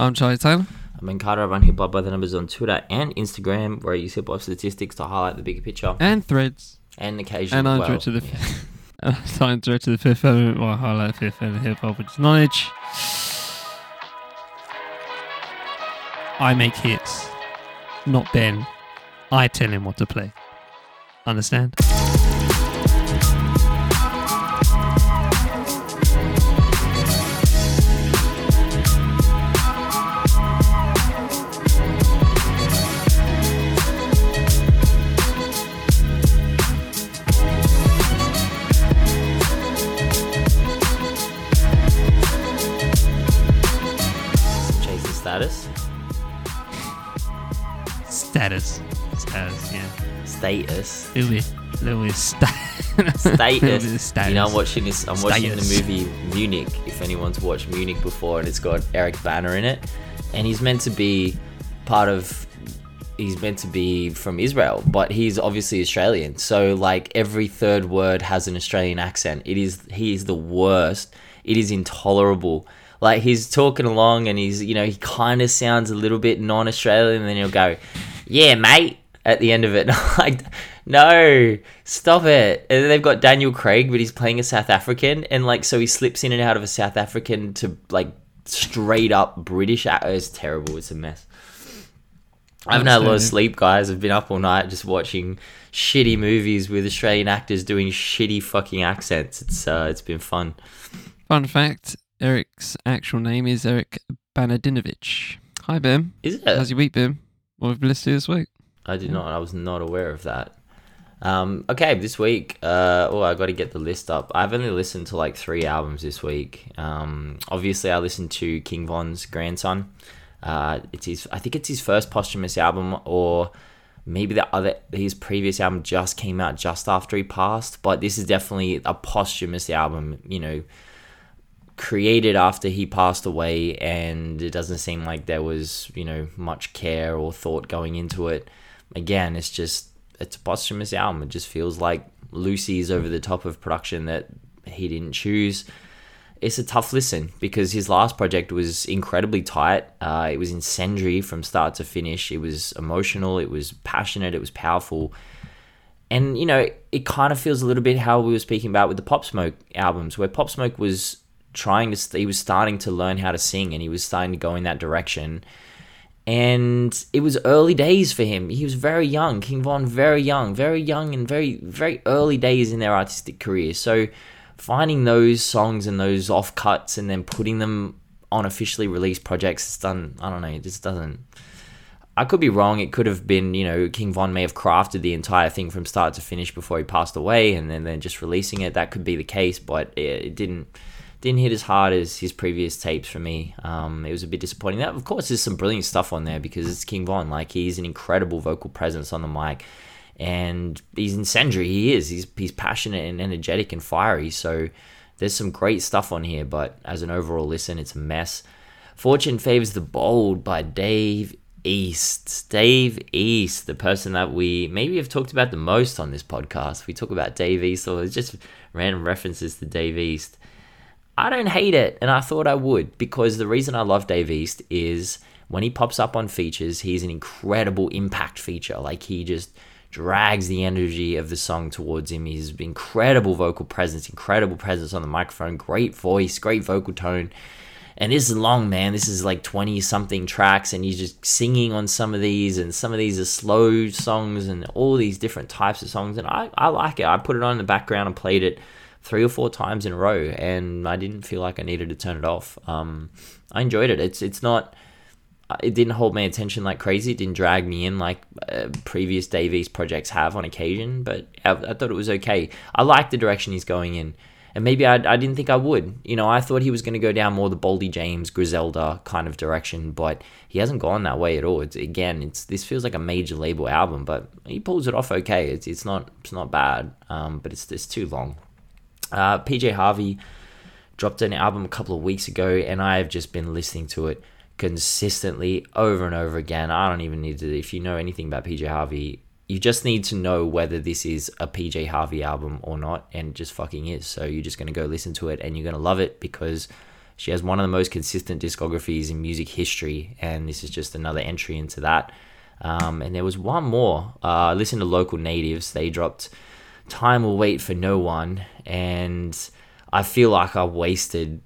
I'm Charlie Taylor. I'm Ben Carter. I run Hip Hop by the Numbers on Twitter and Instagram, where I use hip hop statistics to highlight the bigger picture And threads. and occasionally. And I'm well, direct to the yeah. and I'm signed direct to the fifth element where I highlight the fifth element hip hop, which is knowledge. I make hits, not Ben. I tell him what to play. Understand? Status. Little bit, little bit sta- Status. status. You know, I'm watching this. I'm watching the movie Munich. If anyone's watched Munich before, and it's got Eric Bana in it, and he's meant to be part of. He's meant to be from Israel, but he's obviously Australian. So like every third word has an Australian accent. It is he is the worst. It is intolerable. Like he's talking along and he's you know he kind of sounds a little bit non-Australian, and then he'll go, "Yeah, mate." At the end of it, like, no, stop it. And then they've got Daniel Craig, but he's playing a South African, and like, so he slips in and out of a South African to like straight up British. act- It's terrible. It's a mess. I haven't had a lot of sleep, guys. I've been up all night just watching shitty movies with Australian actors doing shitty fucking accents. It's uh, it's been fun. Fun fact Eric's actual name is Eric Banadinovich. Hi, Bim. Is it? How's your week been? What have you listened to this week? I did not. I was not aware of that. Um, okay, this week. Uh, oh, I got to get the list up. I've only listened to like three albums this week. Um, obviously, I listened to King Von's grandson. Uh, it's his. I think it's his first posthumous album, or maybe the other. His previous album just came out just after he passed. But this is definitely a posthumous album. You know, created after he passed away, and it doesn't seem like there was you know much care or thought going into it again, it's just it's a posthumous album. It just feels like Lucy's over the top of production that he didn't choose. It's a tough listen because his last project was incredibly tight. Uh, it was incendiary from start to finish. It was emotional. It was passionate. It was powerful. And you know, it kind of feels a little bit how we were speaking about with the Pop Smoke albums, where Pop Smoke was trying to, he was starting to learn how to sing, and he was starting to go in that direction and it was early days for him. He was very young, King Von, very young, very young, and very very early days in their artistic career. So finding those songs and those offcuts and then putting them on officially released projects, it's done. I don't know. It just doesn't. I could be wrong. It could have been, you know, King Von may have crafted the entire thing from start to finish before he passed away, and then then just releasing it. That could be the case, but it, it didn't didn't hit as hard as his previous tapes for me. Um, it was a bit disappointing. That, of course, there's some brilliant stuff on there because it's King Von. Like he's an incredible vocal presence on the mic, and he's incendiary. He is. He's he's passionate and energetic and fiery. So there's some great stuff on here. But as an overall listen, it's a mess. Fortune favors the bold by Dave East. Dave East, the person that we maybe have talked about the most on this podcast. We talk about Dave East, or just random references to Dave East. I don't hate it, and I thought I would because the reason I love Dave East is when he pops up on features, he's an incredible impact feature. Like he just drags the energy of the song towards him. He's incredible vocal presence, incredible presence on the microphone, great voice, great vocal tone. And this is long, man. This is like 20 something tracks, and he's just singing on some of these, and some of these are slow songs, and all these different types of songs. And I, I like it. I put it on in the background and played it three or four times in a row, and I didn't feel like I needed to turn it off. Um, I enjoyed it. It's it's not. It didn't hold my attention like crazy. It didn't drag me in like uh, previous Dave East projects have on occasion, but I, I thought it was okay. I like the direction he's going in, and maybe I, I didn't think I would. You know, I thought he was going to go down more the Boldy James, Griselda kind of direction, but he hasn't gone that way at all. It's again, it's this feels like a major label album, but he pulls it off okay. It's it's not it's not bad, um, but it's it's too long. Uh, PJ Harvey dropped an album a couple of weeks ago, and I have just been listening to it consistently over and over again. I don't even need to, if you know anything about PJ Harvey, you just need to know whether this is a PJ Harvey album or not, and it just fucking is. So you're just gonna go listen to it, and you're gonna love it because She has one of the most consistent discographies in music history, and this is just another entry into that. Um, and there was one more. Uh, I listened to Local Natives. They dropped Time Will Wait for No One, and I feel like I wasted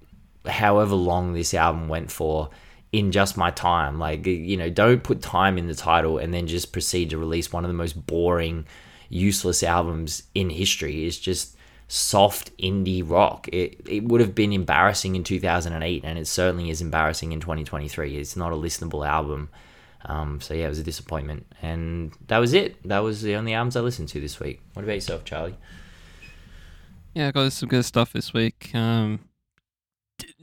however long this album went for in just my time. Like, you know, don't put time in the title and then just proceed to release one of the most boring, useless albums in history. It's just soft indie rock. It, it would have been embarrassing in 2008, and it certainly is embarrassing in 2023. It's not a listenable album. Um, so yeah, it was a disappointment, and that was it. That was the only albums I listened to this week. What about yourself, Charlie? Yeah, I got some good stuff this week. Um,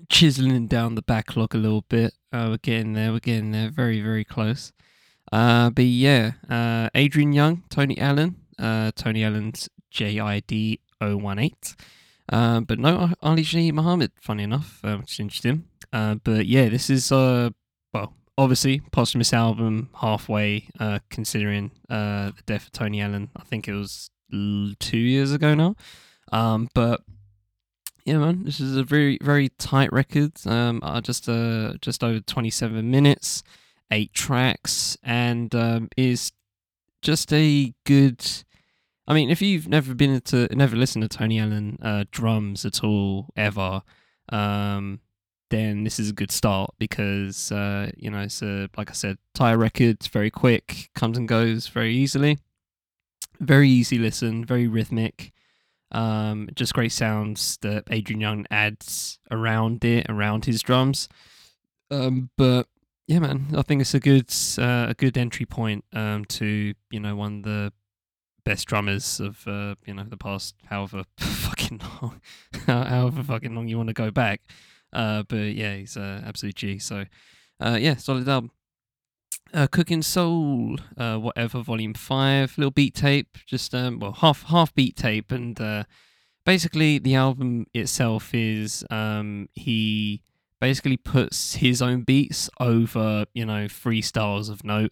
chiseling down the backlog a little bit. Uh, we're getting there. We're getting there. Very, very close. Uh, but yeah, uh, Adrian Younge, Tony Allen, uh, Tony Allen's JID 018. Uh, but no, Ali Shaheed Muhammad, funny enough, uh, which is interesting. Uh, but yeah, this is, uh, obviously, posthumous album halfway, uh, considering uh, the death of Tony Allen. I think it was two years ago now. Um, but yeah, man, this is a very very tight record. Um, uh, just uh, just over twenty seven minutes, eight tracks, and um, is just a good. I mean, if you've never been to never listened to Tony Allen uh, drums at all ever, um, then this is a good start because uh, you know it's a like I said, tire record. It's very quick, comes and goes very easily. Very easy listen, very rhythmic. Um, just great sounds that Adrian Younge adds around it, around his drums. Um, but yeah, man, I think it's a good uh, a good entry point um, to you know one of the best drummers of uh, you know the past however fucking long, however fucking long you want to go back. Uh, but yeah, he's uh, absolute G. So uh, yeah, solid album. Uh, Cookin Soul, uh, whatever, volume five, little beat tape, just um, well, half half beat tape, and uh, basically the album itself is um, he basically puts his own beats over you know freestyles of note.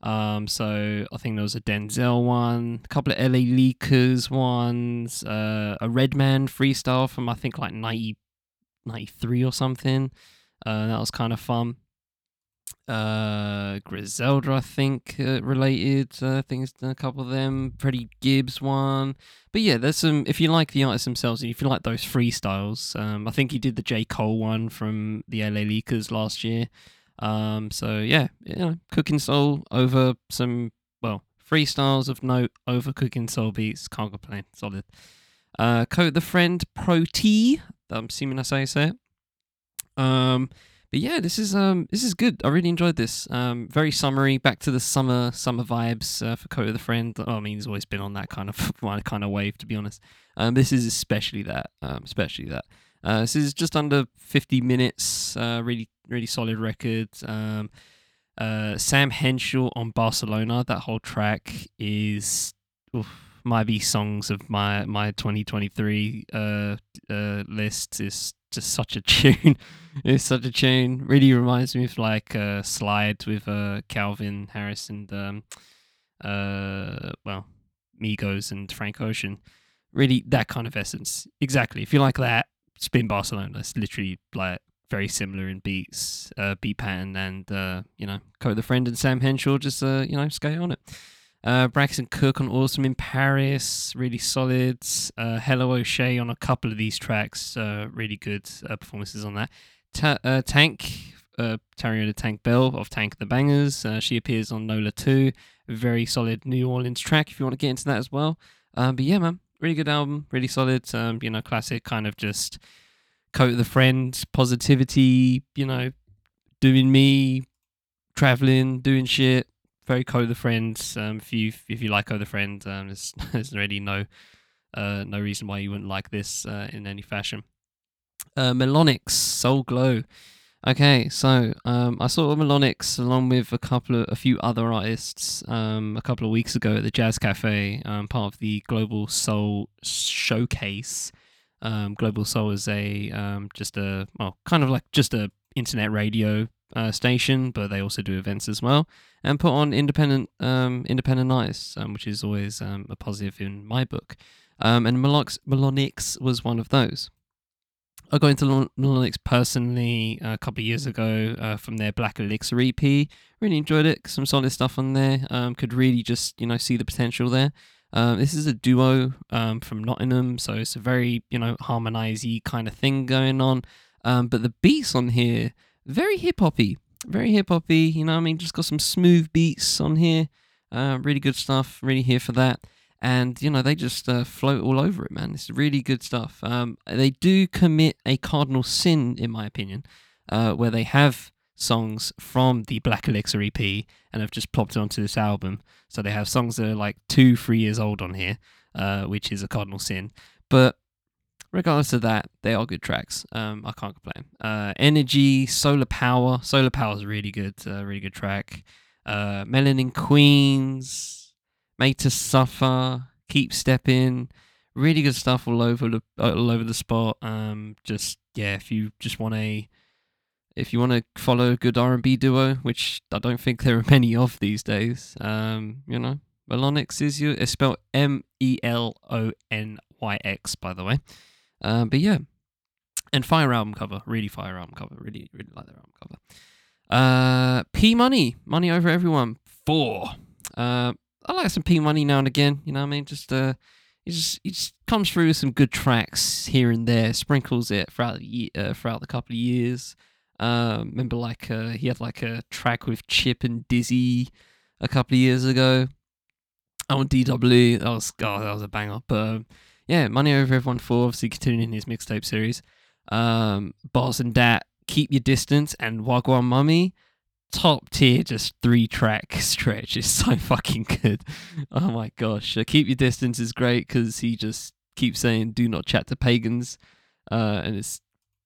Um, so I think there was a Denzel one, a couple of LA Leakers ones, uh, a Redman freestyle from I think like 90, 93 or something. Uh, that was kind of fun uh Griselda, I think, uh, related uh, things. A couple of them, Freddie Gibbs one. But yeah, there's some. If you like the artists themselves, and if you like those freestyles, um, I think he did the J Cole one from the LA Leakers last year. Um, so yeah, you know, Cookin Soul over some well freestyles of note over Cookin Soul beats. Can't complain. Solid. Uh, Kota the Friend Protea. I'm assuming that's how you say it. Um, but yeah, this is um this is good. I really enjoyed this. Um, very summery, back to the summer summer vibes uh, for of the Friend. Oh, I mean, he's always been on that kind of kind of wave, to be honest. Um, this is especially that, um, especially that. Uh, this is just under fifty minutes. Uh, really, really solid record. Um, uh, Sam Henshaw on Barcelona. That whole track is. Oof, might be songs of my my 2023 uh, uh list is just such a tune. it's such a tune. Really reminds me of like uh, Slide with uh, Calvin Harris and um, uh, well, Migos and Frank Ocean. Really, that kind of essence. Exactly. If you like that, Spin Barcelona. It's literally like very similar in beats, uh, beat pattern, and uh, you know, Kota the Friend and Sam Henshaw just uh, you know, skate on it. Uh, Braxton Cook on Awesome in Paris, really solid. Uh, Hello O'Shea on a couple of these tracks, uh, really good uh, performances on that. Ta- uh, Tank, uh, Tariona Tank Bell of Tank the Bangas, uh, she appears on Nola 2. Very solid New Orleans track if you want to get into that as well. Um, but yeah, man, really good album, really solid. Um, you know, classic kind of just coat of the friend, positivity, you know, doing me, traveling, doing shit very the Friends. Um, if you if you like Kota the Friend, um, there's there's really no uh, no reason why you wouldn't like this uh, in any fashion. Uh, Melonyx Soul Glow. Okay, so um, I saw Melonyx along with a couple of a few other artists um, a couple of weeks ago at the Jazz Cafe, um, part of the Global Soul Showcase. Um, Global Soul is a um, just a well, kind of like just a internet radio uh, station, but they also do events as well, and put on independent um, independent artists, um, which is always um, a positive in my book. Um, and Melonyx, Melonyx was one of those. I got into Melonyx personally a couple of years ago uh, from their Black Elixir EP. Really enjoyed it. Some solid stuff on there. Um, could really just you know see the potential there. Um, this is a duo um, from Nottingham, so it's a very you know harmonisey kind of thing going on. Um, but the beats on here very hip hoppy, very hip hoppy. You know, I mean, just got some smooth beats on here. Uh, really good stuff. Really here for that and you know they just uh, float all over it, man. It's really good stuff. Um, they do commit a cardinal sin, in my opinion, uh, where they have songs from the Black Elixir EP and have just plopped it onto this album. So they have songs that are like two, three years old on here, uh, which is a cardinal sin. But regardless of that, they are good tracks. Um, I can't complain. Uh, Energy, Solar Power. Solar Power is really good, uh, really good track. Uh, Melanin Queens, Made to Suffer, Keep Stepping, really good stuff all over the all over the spot. Um, just yeah, if you just want a if you want to follow a good R and B duo, which I don't think there are many of these days, um, you know, Melonyx is you. It's spelled M E L O N Y X, by the way. Um, but yeah, and fire album cover, really fire album cover, really really like their album cover. Uh, P Money, money over everyone. Four. Uh, I like some P Money now and again. You know what I mean? Just uh, he just he just comes through with some good tracks here and there, sprinkles it throughout the uh, throughout the couple of years. Um, remember, like uh, he had like a track with Chip and Dizzy a couple of years ago. On DW, that was oh, that was a banger. But um, yeah, Money Over Everyone Four, obviously continuing his mixtape series. Um, Boss and Dat, Keep Your Distance, and Wagwan Mummy top tier, just three track stretch is so fucking good. Oh my gosh. Uh, Keep Your Distance is great because he just keeps saying, do not chat to pagans. Uh, and it's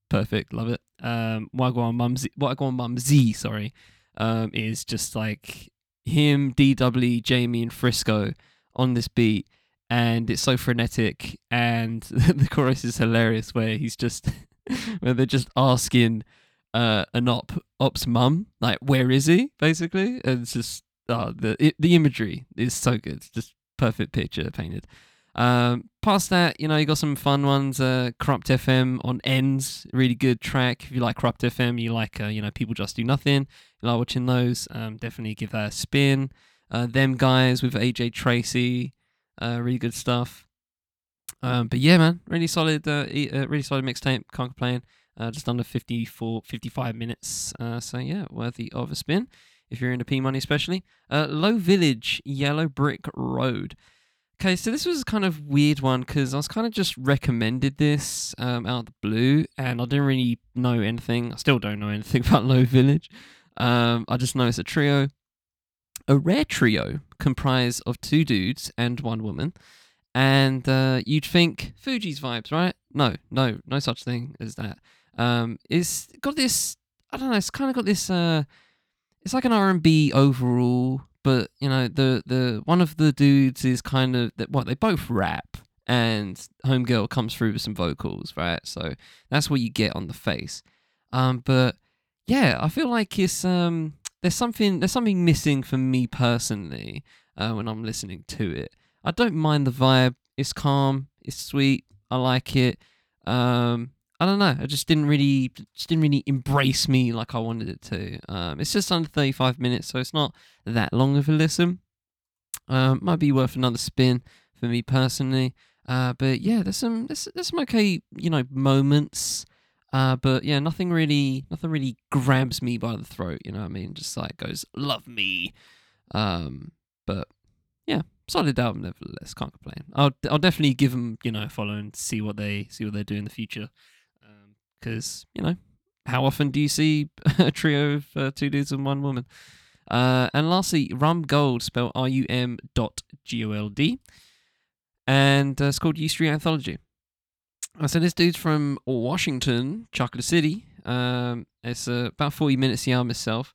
perfect. Love it. Um, Wagwan Mum Z, Wagwan Mum Z, sorry, um, is just like him, DW, Jamie, and Frisco on this beat. And it's so frenetic. And the chorus is hilarious where he's just, where they're just asking, uh, an op op's mum. Like, where is he? Basically, and it's just oh, the it, the imagery is so good. It's just perfect picture painted. Um, past that, you know, you got some fun ones. Uh, Kurupt FM on Ends, really good track. If you like Kurupt FM, you like, uh, you know, people just do nothing. You like watching those. Um, definitely give that a spin. Uh, them guys with AJ Tracey, uh, really good stuff. Um, but yeah, man, really solid, uh, uh really solid mixtape. Can't complain uh, just under 54, 55 minutes. Uh, so yeah, worthy of a spin if you're into P Money, especially. Uh, Lo Village, Yellow Brick Road. Okay, so this was kind of weird one because I was kind of just recommended this um, out of the blue, and I didn't really know anything. I still don't know anything about Lo Village. Um, I just know it's a trio, a rare trio comprised of two dudes and one woman. And uh, you'd think Fugees vibes, right? No, no, no such thing as that um, is got this. I don't know. It's kind of got this. Uh, it's like an R and B overall, but you know the the one of the dudes is kind of that. What they both rap, and Homegirl comes through with some vocals, right? So that's what you get on the face. Um, but yeah, I feel like it's um there's something there's something missing for me personally uh, when I'm listening to it. I don't mind the vibe. It's calm. It's sweet. I like it. Um, I don't know. It just didn't really, just didn't really embrace me like I wanted it to. Um, it's just under thirty-five minutes, so it's not that long of a listen. Um, might be worth another spin for me personally. Uh, but yeah, there's some, there's, there's some okay, you know, moments. Uh, but yeah, nothing really, nothing really grabs me by the throat. You know what I mean? Just like goes, love me. Um, but yeah, solid album nevertheless. Can't complain. I'll, I'll definitely give them, you know, a follow and see what they, see what they do in the future because you know how often do you see a trio of uh, two dudes and one woman? Uh, and lastly, Rum Gold, spelled R U M dot G O L D, and uh, it's called U Street Anthology. Uh, so this dude's from Washington, Chocolate City. Um, it's uh, about forty minutes the album itself,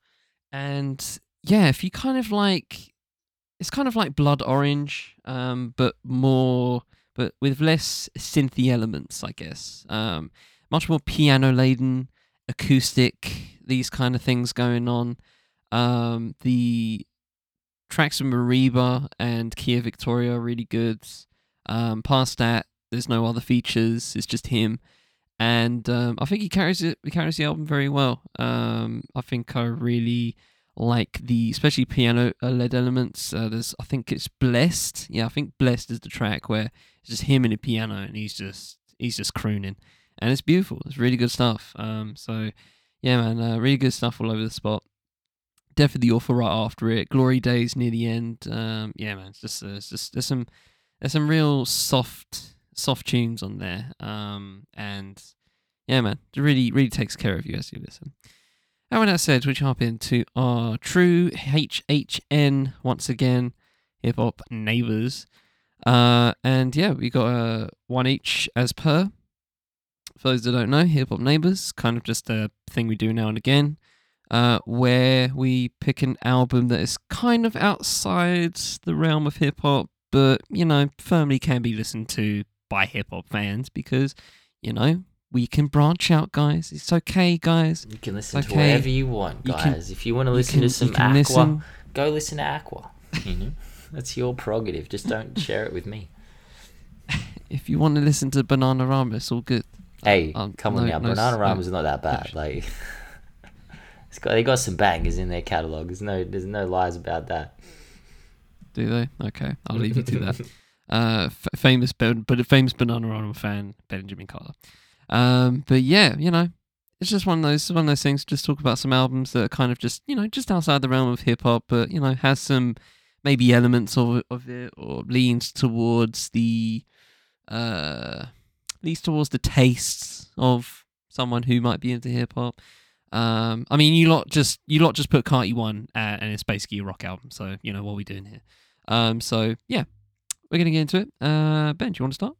and yeah, if you kind of like, it's kind of like Blood Orange, um, but more, but with less synthy elements, I guess. Um, much more piano laden, acoustic, these kind of things going on. Um, the tracks from Mereba and Kia Victoria are really good. Um, past that, there's no other features. It's just him. and um, I think he carries it. He carries the album very well. Um, I think I really like the especially piano led elements. Uh, there's I think it's blessed. Yeah, I think blessed is the track where it's just him and the piano, and he's just he's just crooning, and it's beautiful. It's really good stuff. Um, so yeah, man, uh, really good stuff all over the spot. Definitely the offer right after it. Glory Days near the end. Um, yeah, man, it's just, uh, it's just there's some there's some real soft soft tunes on there. Um, and yeah, man, it really really takes care of you as you listen. And with that said, we jump into our true HHN once again, hip hop neighbors. Uh, and yeah, we got uh, one each as per. For those that don't know, hip hop neighbors, kind of just a thing we do now and again, uh, where we pick an album that is kind of outside the realm of hip hop, but you know, firmly can be listened to by hip hop fans because, you know, we can branch out, guys. It's okay, guys. You can listen Okay. to whatever you want, You guys. can- if you want to listen can- to some Aqua, listen- go listen to Aqua. You know, that's your prerogative. Just don't share it with me. If you want to listen to Bananarama, it's all good. Hey, um, come on no- now, no Banana no- Rama's not that bad. Like, it's got they got some bangers in their catalog. There's no there's no lies about that. Do they? Okay, I'll leave you to that. Uh, f- famous, but a famous Bananarama fan, Benjamin Carter. Um, but yeah, you know, it's just one of those one of those things. Just talk about some albums that are kind of just you know just outside the realm of hip hop, but you know has some maybe elements of of it or leans towards the uh leans towards the tastes of someone who might be into hip hop. Um, I mean, you lot just you lot just put Carti one, uh, and it's basically a rock album. So you know what we're we doing here? Um, so yeah, we're gonna get into it. Uh, Ben, do you want to start?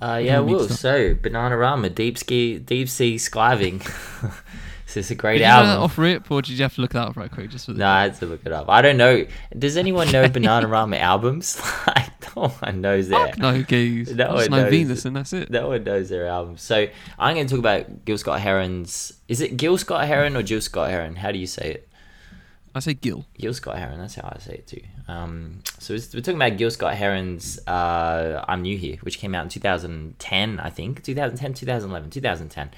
Uh, yeah, you want me to will. So, Bananarama, Deep Ski, Deep Sea Skiving. this is a great Did that album. off rip, or did you have to look that up right quick just for the? No, I had to look it up. I don't know. Does anyone know Bananarama albums? Like, no one knows their. Fuck no, geez. No one know knows. Venus, and that's it. No one knows their albums. So I'm going to talk about Gil Scott Heron's. Is it Gil Scott Heron or Jill Scott Heron? How do you say it? I say Gil. Gil Scott Heron. That's how I say it too. Um, so we're talking about Gil Scott Heron's uh, "I'm New Here," which came out in 2010, I think, 2010, 2011, 2010.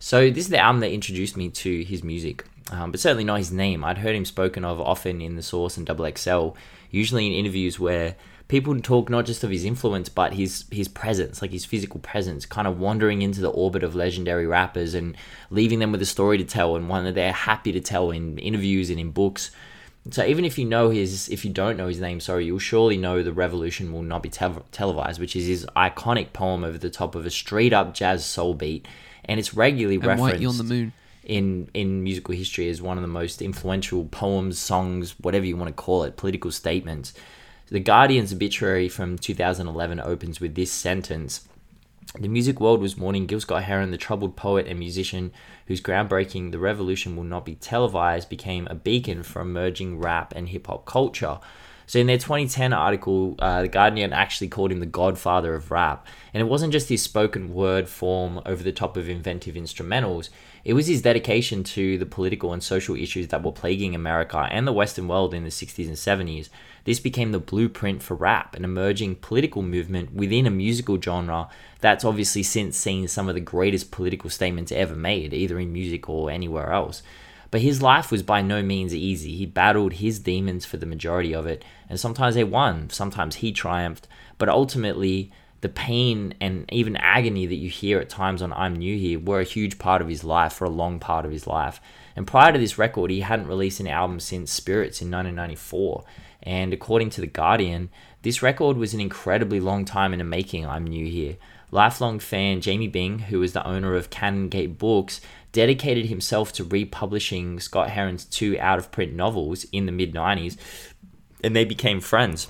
So this is the album that introduced me to his music, um, but certainly not his name. I'd heard him spoken of often in the Source and XXL, usually in interviews where people talk not just of his influence but his his presence like his physical presence kind of wandering into the orbit of legendary rappers and leaving them with a story to tell and one that they're happy to tell in interviews and in books so even if you know his if you don't know his name sorry you'll surely know the revolution will not be tel- televised which is his iconic poem over the top of a straight up jazz soul beat and it's regularly And referenced Whitey on the Moon. in in musical history as one of the most influential poems, songs, whatever you want to call it, political statements. The Guardian's obituary from 2011 opens with this sentence. The music world was mourning Gil Scott Heron, the troubled poet and musician whose groundbreaking The Revolution Will Not Be Televised became a beacon for emerging rap and hip hop culture. So in their 2010 article, uh, the Guardian actually called him the godfather of rap, and it wasn't just his spoken word form over the top of inventive instrumentals. It was his dedication to the political and social issues that were plaguing America and the Western world in the 60s and 70s. This became the blueprint for rap, an emerging political movement within a musical genre that's obviously since seen some of the greatest political statements ever made, either in music or anywhere else. But his life was by no means easy. He battled his demons for the majority of it, and sometimes they won, sometimes he triumphed. But ultimately, the pain and even agony that you hear at times on I'm New Here were a huge part of his life for a long part of his life. And prior to this record, he hadn't released an album since Spirits in 1994. And according to The Guardian, this record was an incredibly long time in the making, I'm New Here. Lifelong fan Jamie Byng, who was the owner of Canongate Books, dedicated himself to republishing Scott Heron's two out of print novels in the mid 90s, and they became friends.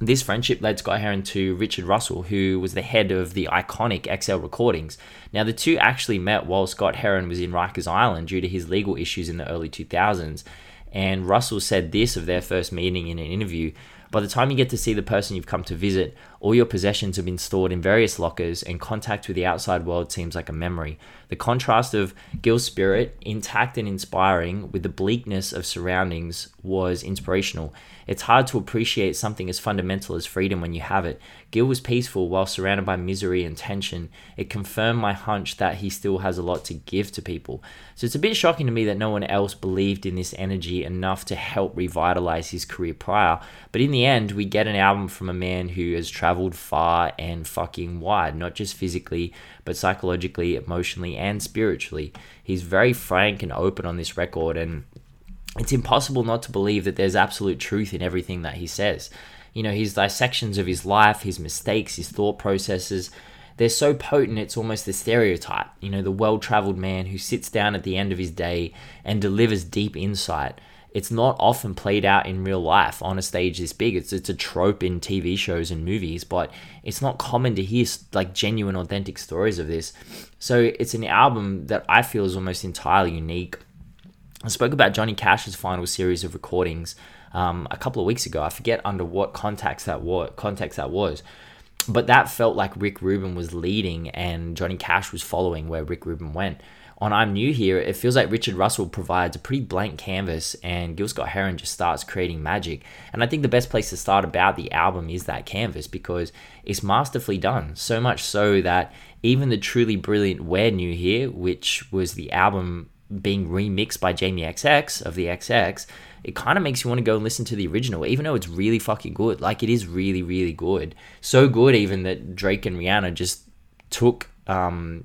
This friendship led Scott Heron to Richard Russell, who was the head of the iconic XL Recordings. Now, the two actually met while Scott Heron was in Rikers Island due to his legal issues in the early 2000s. And Russell said this of their first meeting in an interview By the time you get to see the person you've come to visit, all your possessions have been stored in various lockers, and contact with the outside world seems like a memory. The contrast of Gil's spirit, intact and inspiring, with the bleakness of surroundings was inspirational. It's hard to appreciate something as fundamental as freedom when you have it. Gil was peaceful while surrounded by misery and tension. It confirmed my hunch that he still has a lot to give to people. So it's a bit shocking to me that no one else believed in this energy enough to help revitalize his career prior. But in the end, we get an album from a man who has traveled far and fucking wide, not just physically, but psychologically, emotionally, and spiritually. He's very frank and open on this record, and it's impossible not to believe that there's absolute truth in everything that he says. You know, his dissections of his life, his mistakes, his thought processes, they're so potent it's almost the stereotype. You know, the well traveled man who sits down at the end of his day and delivers deep insight. It's not often played out in real life on a stage this big. It's it's a trope in TV shows and movies, but it's not common to hear like genuine, authentic stories of this. So it's an album that I feel is almost entirely unique I spoke about Johnny Cash's final series of recordings um, a couple of weeks ago. I forget under what context that was. Context that was, but that felt like Rick Rubin was leading and Johnny Cash was following where Rick Rubin went. On I'm New Here, it feels like Richard Russell provides a pretty blank canvas and Gil Scott Heron just starts creating magic. And I think the best place to start about the album is that canvas because it's masterfully done. So much so that even the truly brilliant We're New Here, which was the album being remixed by Jamie XX of the XX, it kind of makes you want to go and listen to the original, even though it's really fucking good. Like it is really, really good. So good even that Drake and Rihanna just took um,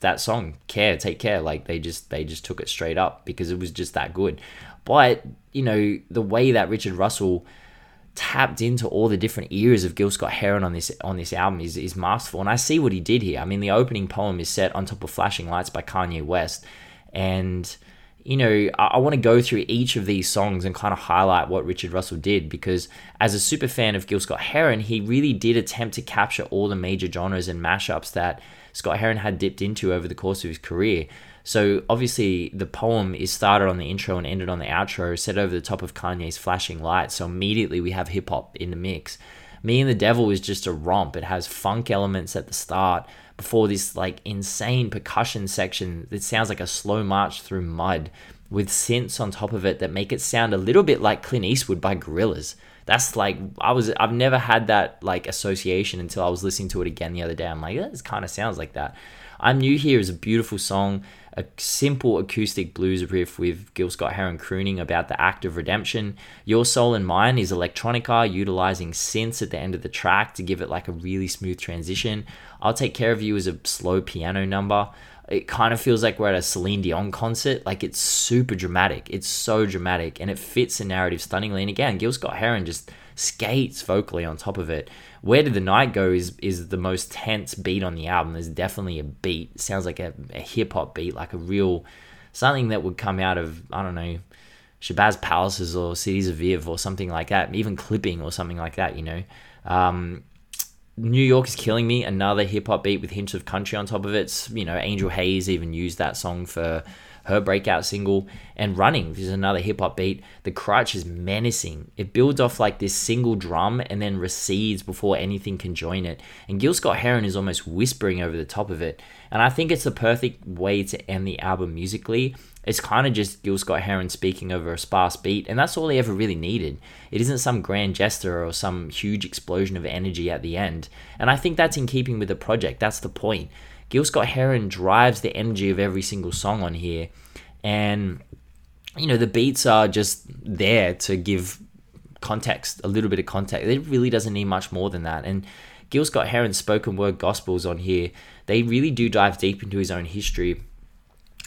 that song, Care, Take Care. Like they just they just took it straight up because it was just that good. But, you know, the way that Richard Russell tapped into all the different eras of Gil Scott Heron on this on this album is, is masterful. And I see what he did here. I mean, the opening poem is set on top of Flashing Lights by Kanye West. And, you know, I, I want to go through each of these songs and kind of highlight what Richard Russell did because, as a super fan of Gil Scott Heron, he really did attempt to capture all the major genres and mashups that Scott Heron had dipped into over the course of his career. So obviously the poem is started on the intro and ended on the outro, set over the top of Kanye's flashing lights. So immediately we have hip hop in the mix. Me and the Devil is just a romp. It has funk elements at the start, before this like insane percussion section that sounds like a slow march through mud with synths on top of it that make it sound a little bit like Clint Eastwood by Gorillaz. That's like I was I've never had that like association until I was listening to it again the other day. I'm like, this kind of sounds like that. I'm New Here is a beautiful song, a simple acoustic blues riff with Gil Scott Heron crooning about the act of redemption. Your Soul and Mine is electronica, utilizing synths at the end of the track to give it like a really smooth transition. I'll Take Care of You is a slow piano number. It kind of feels like we're at a Celine Dion concert. Like it's super dramatic. It's so dramatic and it fits the narrative stunningly. And again, Gil Scott Heron just skates vocally on top of it. Where Did the Night Go is is the most tense beat on the album. There's definitely a beat. It sounds like a, a hip hop beat, like a real something that would come out of I don't know Shabazz Palaces or Cities Aviv or something like that, even clipping or something like that. You know, um, New York is killing me. Another hip hop beat with hints of country on top of it. You know, Angel Haze even used that song for her breakout single. And Running this is another hip hop beat. The crutch is menacing. It builds off like this single drum and then recedes before anything can join it. And Gil Scott Heron is almost whispering over the top of it. And I think it's the perfect way to end the album musically it's kind of just Gil Scott Heron speaking over a sparse beat, and that's all he ever really needed. It isn't some grand gesture or some huge explosion of energy at the end, and I think that's in keeping with the project. That's the point. Gil Scott Heron drives the energy of every single song on here, and you know the beats are just there to give context, a little bit of context. It really doesn't need much more than that, and. Gil Scott Heron's spoken word gospels on here, they really do dive deep into his own history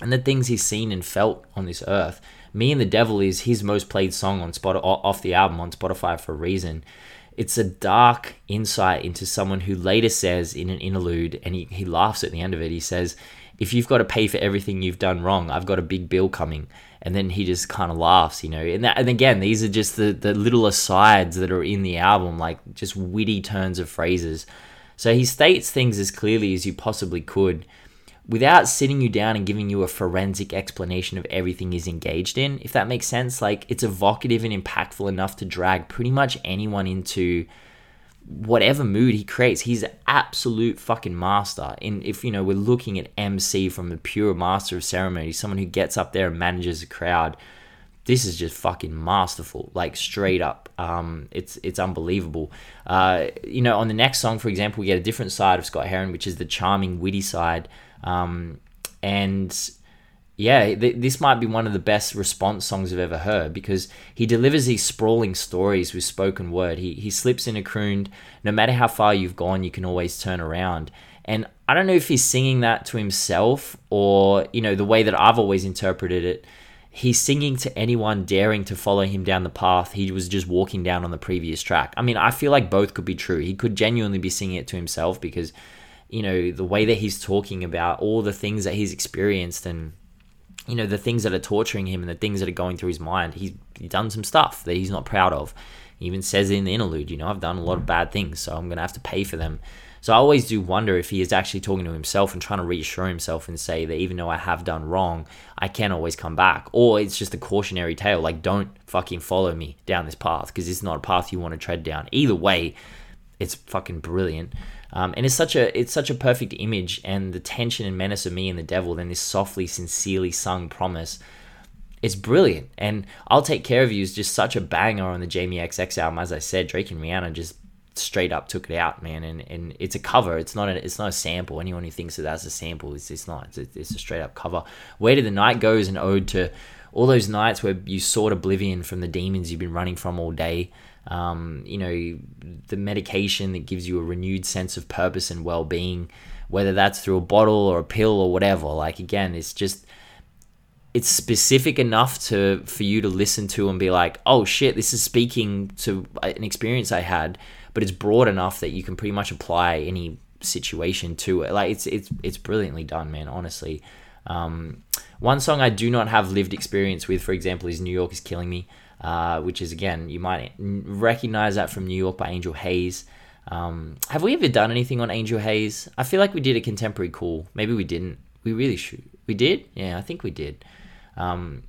and the things he's seen and felt on this earth. Me and the Devil is his most played song on spot off the album on Spotify for a reason. It's a dark insight into someone who later says in an interlude, and he, he laughs at the end of it. He says, If you've got to pay for everything you've done wrong, I've got a big bill coming. And then he just kind of laughs, you know. And, that, and again, these are just the, the little asides that are in the album, like just witty turns of phrases. So he states things as clearly as you possibly could without sitting you down and giving you a forensic explanation of everything he's engaged in, if that makes sense. Like it's evocative and impactful enough to drag pretty much anyone into whatever mood he creates. He's an absolute fucking master. And if you know we're looking at MC from the pure master of ceremony, someone who gets up there and manages a crowd. This is just fucking masterful, like straight up. Um, it's it's unbelievable. Uh, you know, on the next song, for example, we get a different side of Scott Heron, which is the charming, witty side. Um, and yeah, th- this might be one of the best response songs I've ever heard because he delivers these sprawling stories with spoken word. He, he slips in a crooned, no matter how far you've gone, you can always turn around. And I don't know if he's singing that to himself or, you know, the way that I've always interpreted it. He's singing to anyone daring to follow him down the path he was just walking down on the previous track. I mean, I feel like both could be true. He could genuinely be singing it to himself because you know, the way that he's talking about all the things that he's experienced and, you know, the things that are torturing him and the things that are going through his mind. He's, done some stuff that he's not proud of. He even says in the interlude, you know, I've done a lot of bad things, so I'm going to have to pay for them. So I always do wonder if he is actually talking to himself and trying to reassure himself and say that even though I have done wrong, I can always come back. Or it's just a cautionary tale, like don't fucking follow me down this path because it's not a path you want to tread down. Either way, it's fucking brilliant. Um, and it's such a it's such a perfect image and the tension and menace of me and the devil then this softly sincerely sung promise it's brilliant. And i'll take care of you is just such a banger on the jamie xx album. As i said drake and rihanna just straight up took it out man. And, and it's a cover. It's not a, it's not a sample. Anyone who thinks that that's a sample it's, it's not. It's a, it's a straight up cover. Where did the night goes an ode to all those nights where you sought oblivion from the demons you've been running from all day um, you know, the medication that gives you a renewed sense of purpose and well being, whether that's through a bottle or a pill or whatever. Like, again, it's just. It's specific enough to for you to listen to and be like, "Oh shit, this is speaking to an experience I had," but it's broad enough that you can pretty much apply any situation to it. Like it's it's it's brilliantly done, man. Honestly, um, one song I do not have lived experience with, for example, is "New York is Killing Me." Uh, which is again you might recognize that from New York by Angel Haze. Um, have we ever done anything on Angel Haze? I feel like we did a contemporary call. Maybe we didn't. We really should. We did. Yeah, I think we did. Um,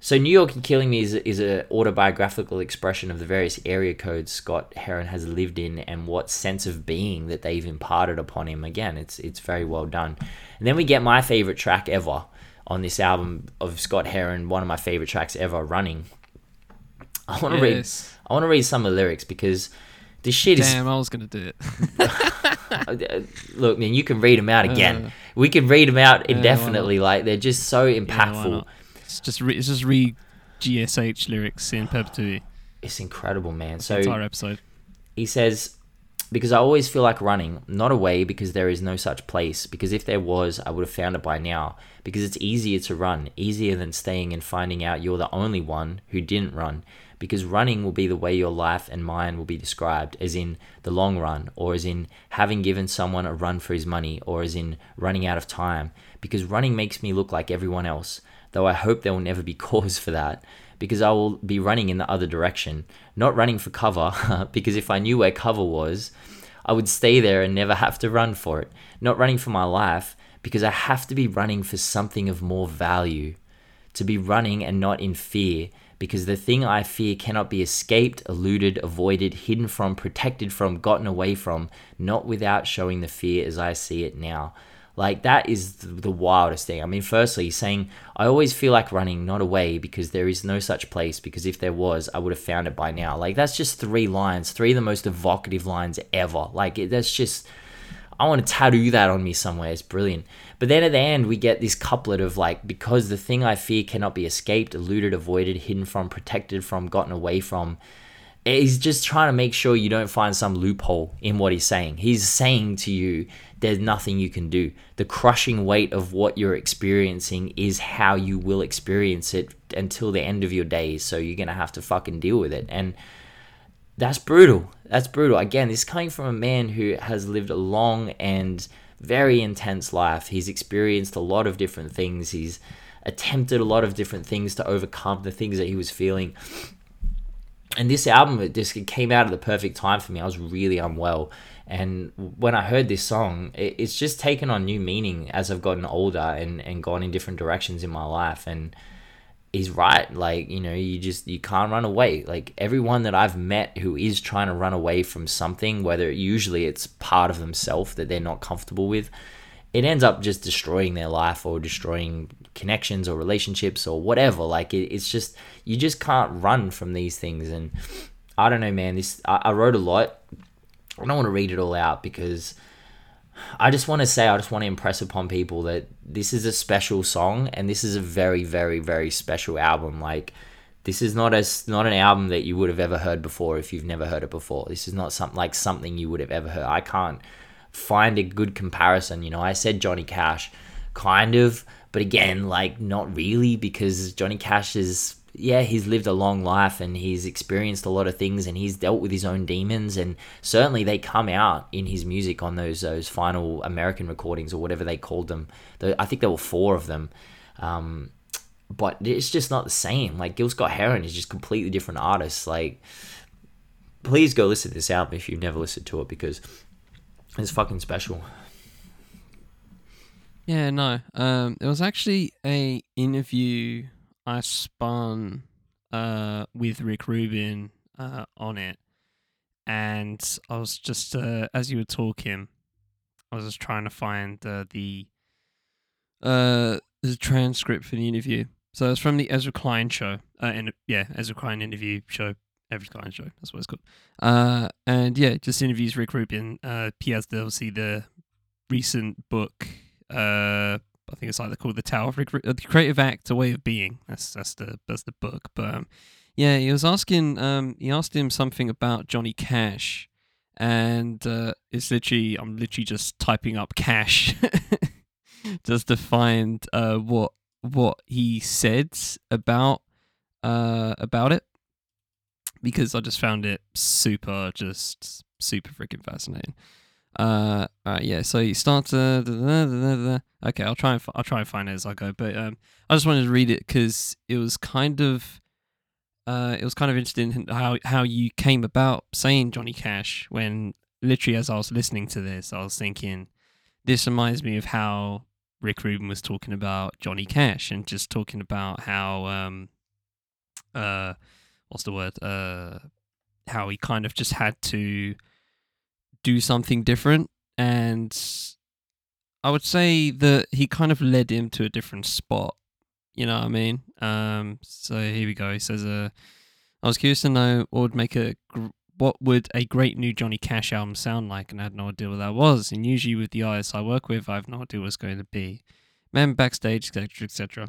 so New York Killing Me is is an autobiographical expression of the various area codes Scott Heron has lived in and what sense of being that they've imparted upon him. Again, it's it's very well done. And then we get my favorite track ever on this album of Scott Heron, one of my favorite tracks ever, Running, I want to yes. read. I want to read some of the lyrics because this shit Damn, is. Damn, I was gonna do it. Look, man, you can read them out again. Uh, we can read them out indefinitely. Like they're just so impactful. Yeah, it's just re- it's just read GSH lyrics in perpetuity. It's incredible, man. So entire episode. He says, "Because I always feel like running, not away, because there is no such place. Because if there was, I would have found it by now. Because it's easier to run, easier than staying and finding out you're the only one who didn't run." because running will be the way your life and mine will be described, as in the long run, or as in having given someone a run for his money, or as in running out of time, because running makes me look like everyone else, though I hope there will never be cause for that, because I will be running in the other direction, not running for cover, because if I knew where cover was, I would stay there and never have to run for it, not running for my life, because I have to be running for something of more value, to be running and not in fear because the thing I fear cannot be escaped, eluded, avoided, hidden from, protected from, gotten away from, not without showing the fear as I see it now. Like, that is the wildest thing. I mean, firstly, saying, I always feel like running, not away, because there is no such place, because if there was, I would have found it by now. Like, that's just three lines, three of the most evocative lines ever. Like, that's just I want to tattoo that on me somewhere. It's brilliant. But then at the end, we get this couplet of like, because the thing I fear cannot be escaped, eluded, avoided, hidden from, protected from, gotten away from. He's just trying to make sure you don't find some loophole in what he's saying. He's saying to you, there's nothing you can do. The crushing weight of what you're experiencing is how you will experience it until the end of your days. So you're going to have to fucking deal with it. And that's brutal. That's brutal. Again, this is coming from a man who has lived a long and very intense life. He's experienced a lot of different things. He's attempted a lot of different things to overcome the things that he was feeling. and this album it just came out at the perfect time for me. I was really unwell, and when I heard this song, it, it's just taken on new meaning as I've gotten older and and gone in different directions in my life. And he's right, like you know, you just you can't run away. Like everyone that I've met who is trying to run away from something, whether usually it's part of themselves that they're not comfortable with, it ends up just destroying their life or destroying connections or relationships or whatever. Like it, it's just you just can't run from these things. And I don't know, man. This I, I wrote a lot. I don't want to read it all out because I just want to say I just want to impress upon people that this is a special song and this is a very very very special album. Like this is not as not an album that you would have ever heard before if you've never heard it before. This is not something like something you would have ever heard. I can't find a good comparison. You know, I said Johnny Cash, kind of, but again, like not really because Johnny Cash is yeah, he's lived a long life and he's experienced a lot of things and he's dealt with his own demons and certainly they come out in his music on those those final American recordings or whatever they called them. I think there were four of them. Um, but it's just not the same. Like Gil Scott Heron is just completely different artists. Like, please go listen to this album if you've never listened to it because it's fucking special. Yeah, no. Um, there was actually a interview I spun uh with Rick Rubin uh on it, and I was just uh, as you were talking, I was just trying to find uh, the uh the transcript for the interview. So it's from the Ezra Klein show, uh, and yeah, Ezra Klein interview show Ezra Klein show. That's what it's called. Uh, and yeah, just interviews Rick Rubin. He has the, obviously the recent book. I think it's either called The Tower of uh, The Creative Act, A Way of Being. That's that's the that's the book. But um, yeah, he was asking. Um, he asked him something about Johnny Cash, and uh, it's literally I'm literally just typing up Cash, just to find uh what what he said about uh about it because I just found it super, just super freaking fascinating. Uh, uh, yeah. So you start to okay. I'll try and I'll try and find it as I go, but um, I just wanted to read it because it was kind of uh, it was kind of interesting how how you came about saying Johnny Cash when literally as I was listening to this, I was thinking this reminds me of how Rick Rubin was talking about Johnny Cash and just talking about how um uh what's the word? Uh, how he kind of just had to do something different, and I would say that he kind of led him to a different spot. You know what I mean? Um, so here we go. He says, uh, "I was curious to know what would make a gr- what would a great new Johnny Cash album sound like, and I had no idea what that was. And usually with the artists I work with, I have no idea what it's going to be. Men backstage, etc., etc.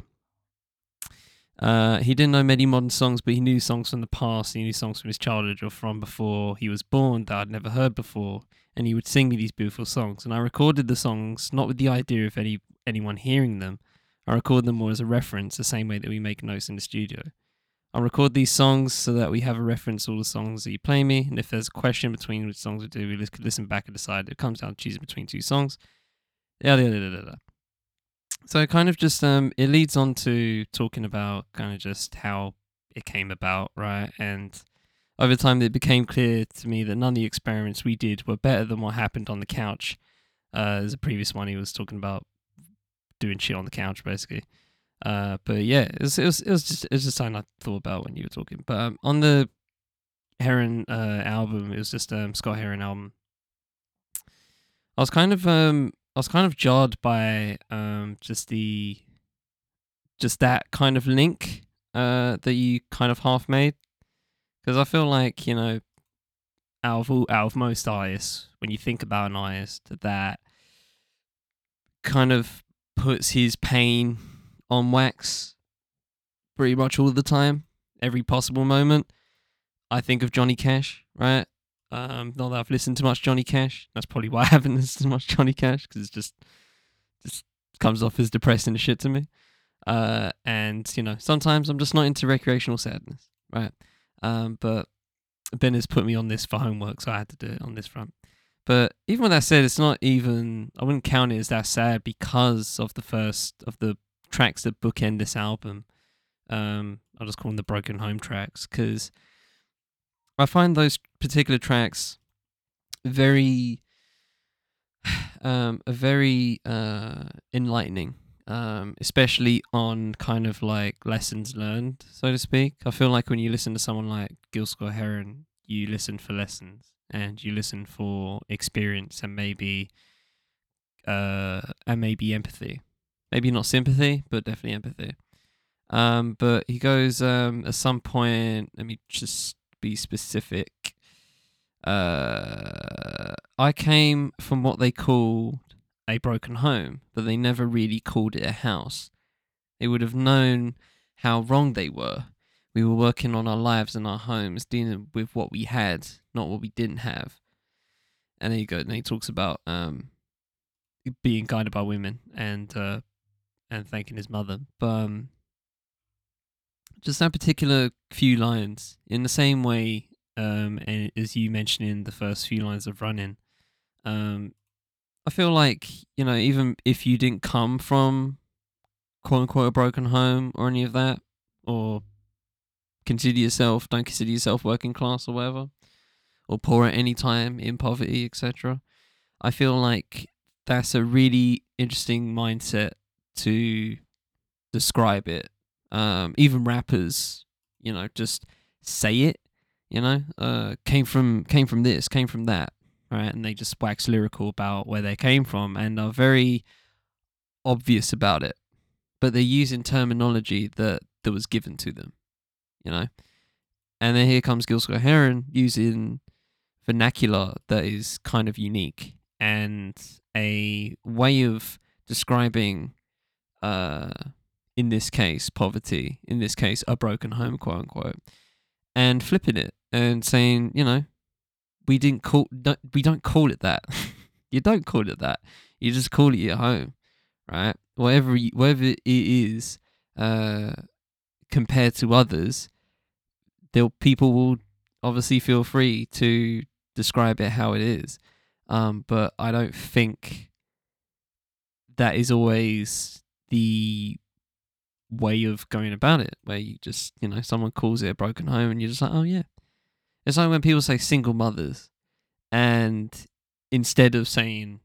Uh, he didn't know many modern songs, but he knew songs from the past. He knew songs from his childhood or from before he was born that I'd never heard before. And he would sing me these beautiful songs. And I recorded the songs not with the idea of any anyone hearing them. I record them more as a reference, the same way that we make notes in the studio. I record these songs so that we have a reference all the songs that you play me. And if there's a question between which songs we do, we listen back and decide. It comes down to choosing between two songs. Yeah, yeah, yeah, yeah, yeah. So kind of just um it leads on to talking about kind of just how it came about, right? And over time it became clear to me that none of the experiments we did were better than what happened on the couch. Uh there's a previous one he was talking about doing shit on the couch basically. Uh but yeah, it was it was it was just it was just something I thought about when you were talking. But um, on the Heron uh album, it was just um Scott Heron album. I was kind of um was kind of jarred by um, just the just that kind of link uh, that you kind of half made. Because I feel like you know out of all, out of most artists when you think about an artist that kind of puts his pain on wax pretty much all the time every possible moment. I think of Johnny Cash right um, not that I've listened to much Johnny Cash. That's probably why I haven't listened to much Johnny Cash because it just just comes off as depressing as shit to me. Uh, and you know, sometimes I'm just not into recreational sadness, right? Um, but Ben has put me on this for homework, so I had to do it on this front. But even with that said, it's not even I wouldn't count it as that sad because of the first of the tracks that bookend this album. Um, I'll just call them the broken home tracks because I find those particular tracks very um very uh enlightening um especially on kind of like lessons learned so to speak. I feel like when you listen to someone like gil scott heron you listen for lessons and you listen for experience and maybe uh and maybe empathy. Maybe not sympathy but definitely empathy. Um but he goes um at some point let me just be specific. Uh i came from what they called a broken home but they never really called it a house. They would have known how wrong they were. We were working on our lives and our homes dealing with what we had not what we didn't have. And there you go and he talks about um being guided by women and uh and thanking his mother. But um just that particular few lines in the same way um as you mentioned in the first few lines of running um i feel like you know even if you didn't come from quote unquote a broken home or any of that or consider yourself don't consider yourself working class or whatever or poor at any time in poverty etc i feel like that's a really interesting mindset to describe it um, even rappers, you know, just say it. You know, uh, came from came from this, came from that, right? And they just wax lyrical about where they came from and are very obvious about it, but they're using terminology that that was given to them. You know, and then here comes Gil Scott Heron using vernacular that is kind of unique and a way of describing uh in this case poverty, in this case a broken home, quote unquote, and flipping it and saying, you know, we didn't call, don't, we don't call it that. you don't call it that. You just call it your home, right? Whatever, you, whatever it is, uh, compared to others, there people will obviously feel free to describe it how it is. Um, but I don't think that is always the way of going about it where you just you know someone calls it a broken home and you're just like oh yeah. It's like when people say single mothers and instead of saying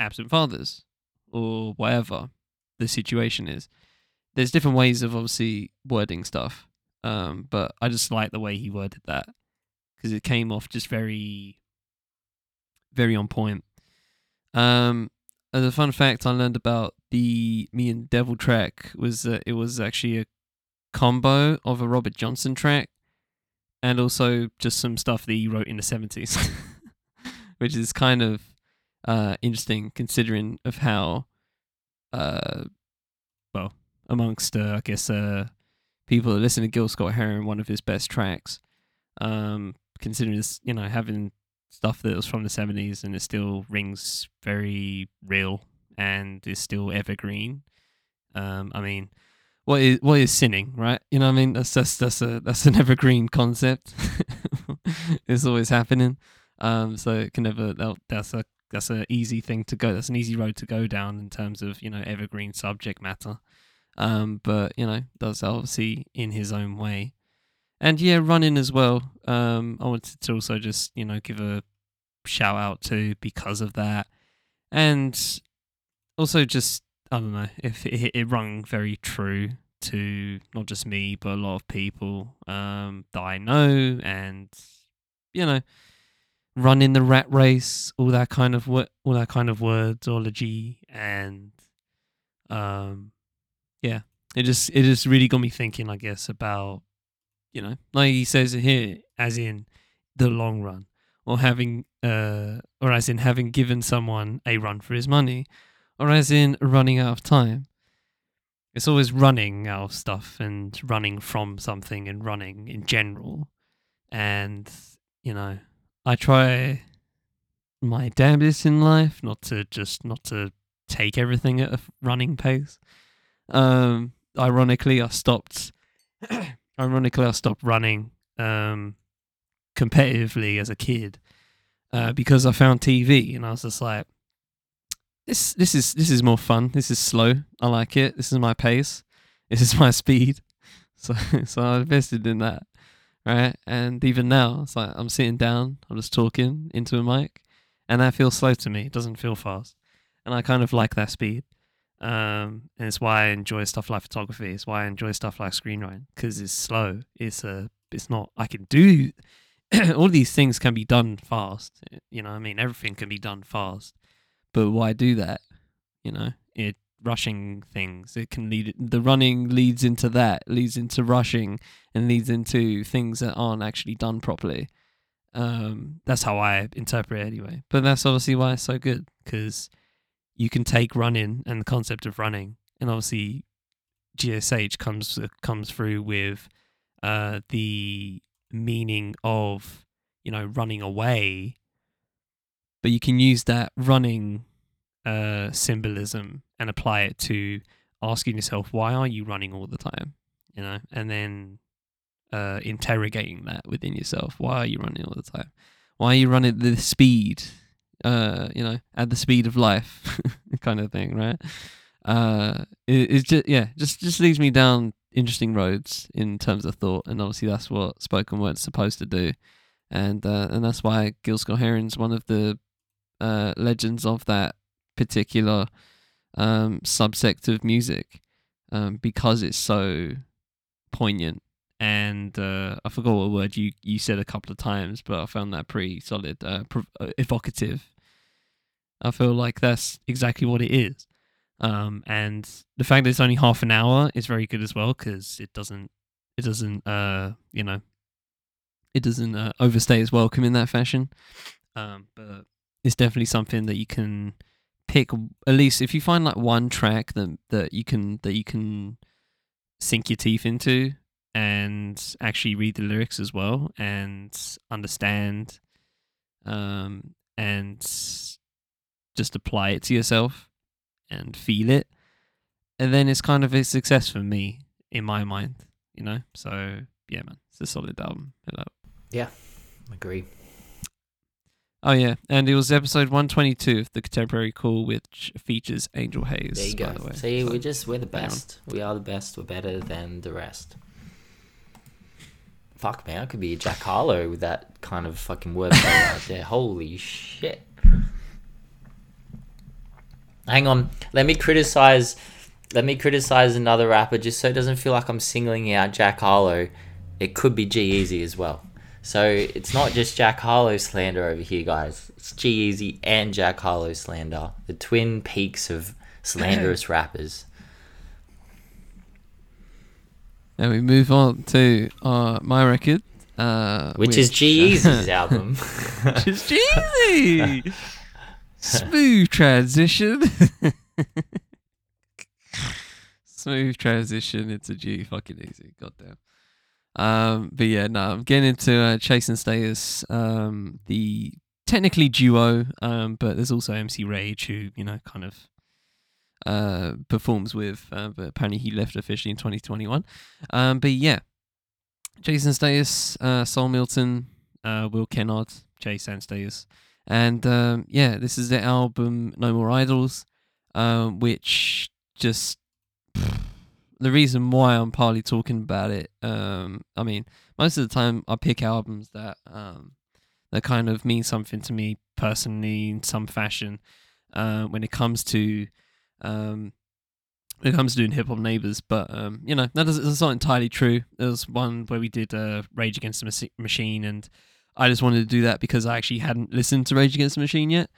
absent fathers or whatever the situation is there's different ways of obviously wording stuff um but i just like the way he worded that because it came off just very very on point. Um as a fun fact I learned about the Me and Devil track was that it was actually a combo of a Robert Johnson track and also just some stuff that he wrote in the 70s, which is kind of uh, interesting considering of how, uh, well, amongst, uh, I guess, uh, people that listen to Gil Scott Heron, one of his best tracks, um, considering this, you know, having stuff that was from the 70s and it still rings very real and is still evergreen. Um, I mean, what is what is sinning, right? You know what I mean? That's that's that's a that's an evergreen concept. it's always happening. Um, so it can never that, that's a that's an easy thing to go. That's an easy road to go down in terms of you know evergreen subject matter. Um, but you know does obviously in his own way and yeah, running as well. Um, I wanted to also just you know give a shout out to because of that, and also just I don't know if it, it rung very true to not just me but a lot of people um, that I know, and you know, running the rat race, all that kind of what, all that kind of wordsology, and um, yeah, it just it just really got me thinking, I guess, about you know, like he says here, as in the long run, or having, uh, or as in having given someone a run for his money, or as in running out of time. It's always running out of stuff and running from something and running in general. And, you know, I try my damnedest in life not to just, not to take everything at a running pace. Um, ironically, I stopped ironically, I stopped running um, competitively as a kid uh, because I found TV, and I was just like, "This, this is this is more fun. This is slow. I like it. This is my pace. This is my speed." So, so I invested in that, right? And even now, it's like I'm sitting down, I'm just talking into a mic, and that feels slow to me. It doesn't feel fast, and I kind of like that speed. Um, and it's why I enjoy stuff like photography. It's why I enjoy stuff like screenwriting because it's slow. It's a, it's not. I can do all these things can be done fast. You know, I mean, everything can be done fast. But why do that? You know, it rushing things. It can lead. The running leads into that, leads into rushing, and leads into things that aren't actually done properly. Um, that's how I interpret it anyway. But that's obviously why it's so good because you can take running and the concept of running, and obviously GSH comes comes through with uh, the meaning of you know running away, but you can use that running uh, symbolism and apply it to asking yourself why are you running all the time, you know, and then uh, interrogating that within yourself. Why are you running all the time? Why are you running the speed? Uh, you know, at the speed of life, kind of thing, right? Uh, it, it's just yeah, just just leads me down interesting roads in terms of thought, and obviously that's what spoken word's supposed to do, and uh, and that's why Gil Scott Heron's one of the uh, legends of that particular um, subsect of music, um, because it's so poignant. And uh, I forgot what word you, you said a couple of times, but I found that pretty solid, uh, uh, evocative. I feel like that's exactly what it is. Um, and the fact that it's only half an hour is very good as well because it doesn't it doesn't uh you know it doesn't uh, overstay its welcome in that fashion. Um, but it's definitely something that you can pick at least if you find like one track that that you can that you can sink your teeth into and actually read the lyrics as well and understand um and just apply it to yourself and feel it, and then it's kind of a success for me in my mind, you know. So yeah, man, it's a solid album. Hello. Yeah, agree. Oh yeah, and it was episode one twenty two of the Contemporary Call, which features Angel Haze. There you go. The. See, So, we're just we're the best. We are the best. We're better than the rest. Fuck man, I could be a Jack Harlow with that kind of fucking wordplay right there. Holy shit. Hang on, let me criticize. Let me criticize another rapper just so it doesn't feel like I'm singling out Jack Harlow. It could be G-Eazy as well. So it's not just Jack Harlow slander over here, guys. It's G-Eazy and Jack Harlow slander, the twin peaks of slanderous rappers. Now we move on to uh, my record, uh, Which, is G-Eazy's album. which is Jeezy. Smooth transition. Smooth transition into G fucking easy. Goddamn. Um, but yeah, no, I'm getting into uh, Chase and Status, um, the technically duo, um, but there's also MC Rage who you know kind of uh performs with, uh, but apparently he left officially in 2021. Um, but yeah, Chase and Status, uh, Saul Milton, uh, Will Kennard, and Status. And um, yeah, this is the album No More Idols, um, which just the reason why I'm partly talking about it. Um, I mean, most of the time I pick albums that um, that kind of mean something to me personally in some fashion. Uh, when it comes to um, when it comes to doing hip hop neighbors, but um, you know that that's not entirely true. There was one where we did uh, Rage Against the Machine, and I just wanted to do that because I actually hadn't listened to Rage Against the Machine yet,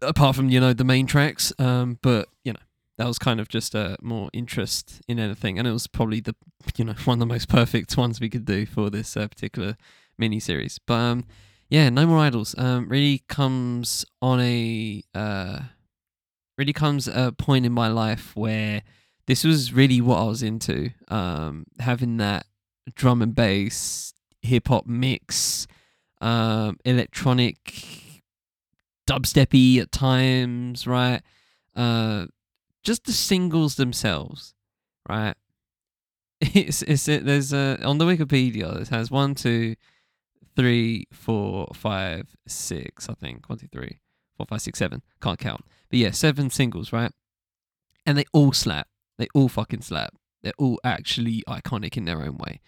apart from you know the main tracks. Um, but you know that was kind of just uh, more interest in anything, and it was probably the you know one of the most perfect ones we could do for this uh, particular mini series. But um, yeah, No More Idols um, really comes on a uh, really comes a point in my life where this was really what I was into. Um, having that drum and bass hip hop mix, um, electronic, dubsteppy at times, right? Uh, just the singles themselves, right? It's it's it, there's a on the Wikipedia it has one, two, three, four, five, six. I think one, two, three, four, five, six, seven. Can't count, but yeah, seven singles, right? And they all slap. They all fucking slap. They're all actually iconic in their own way.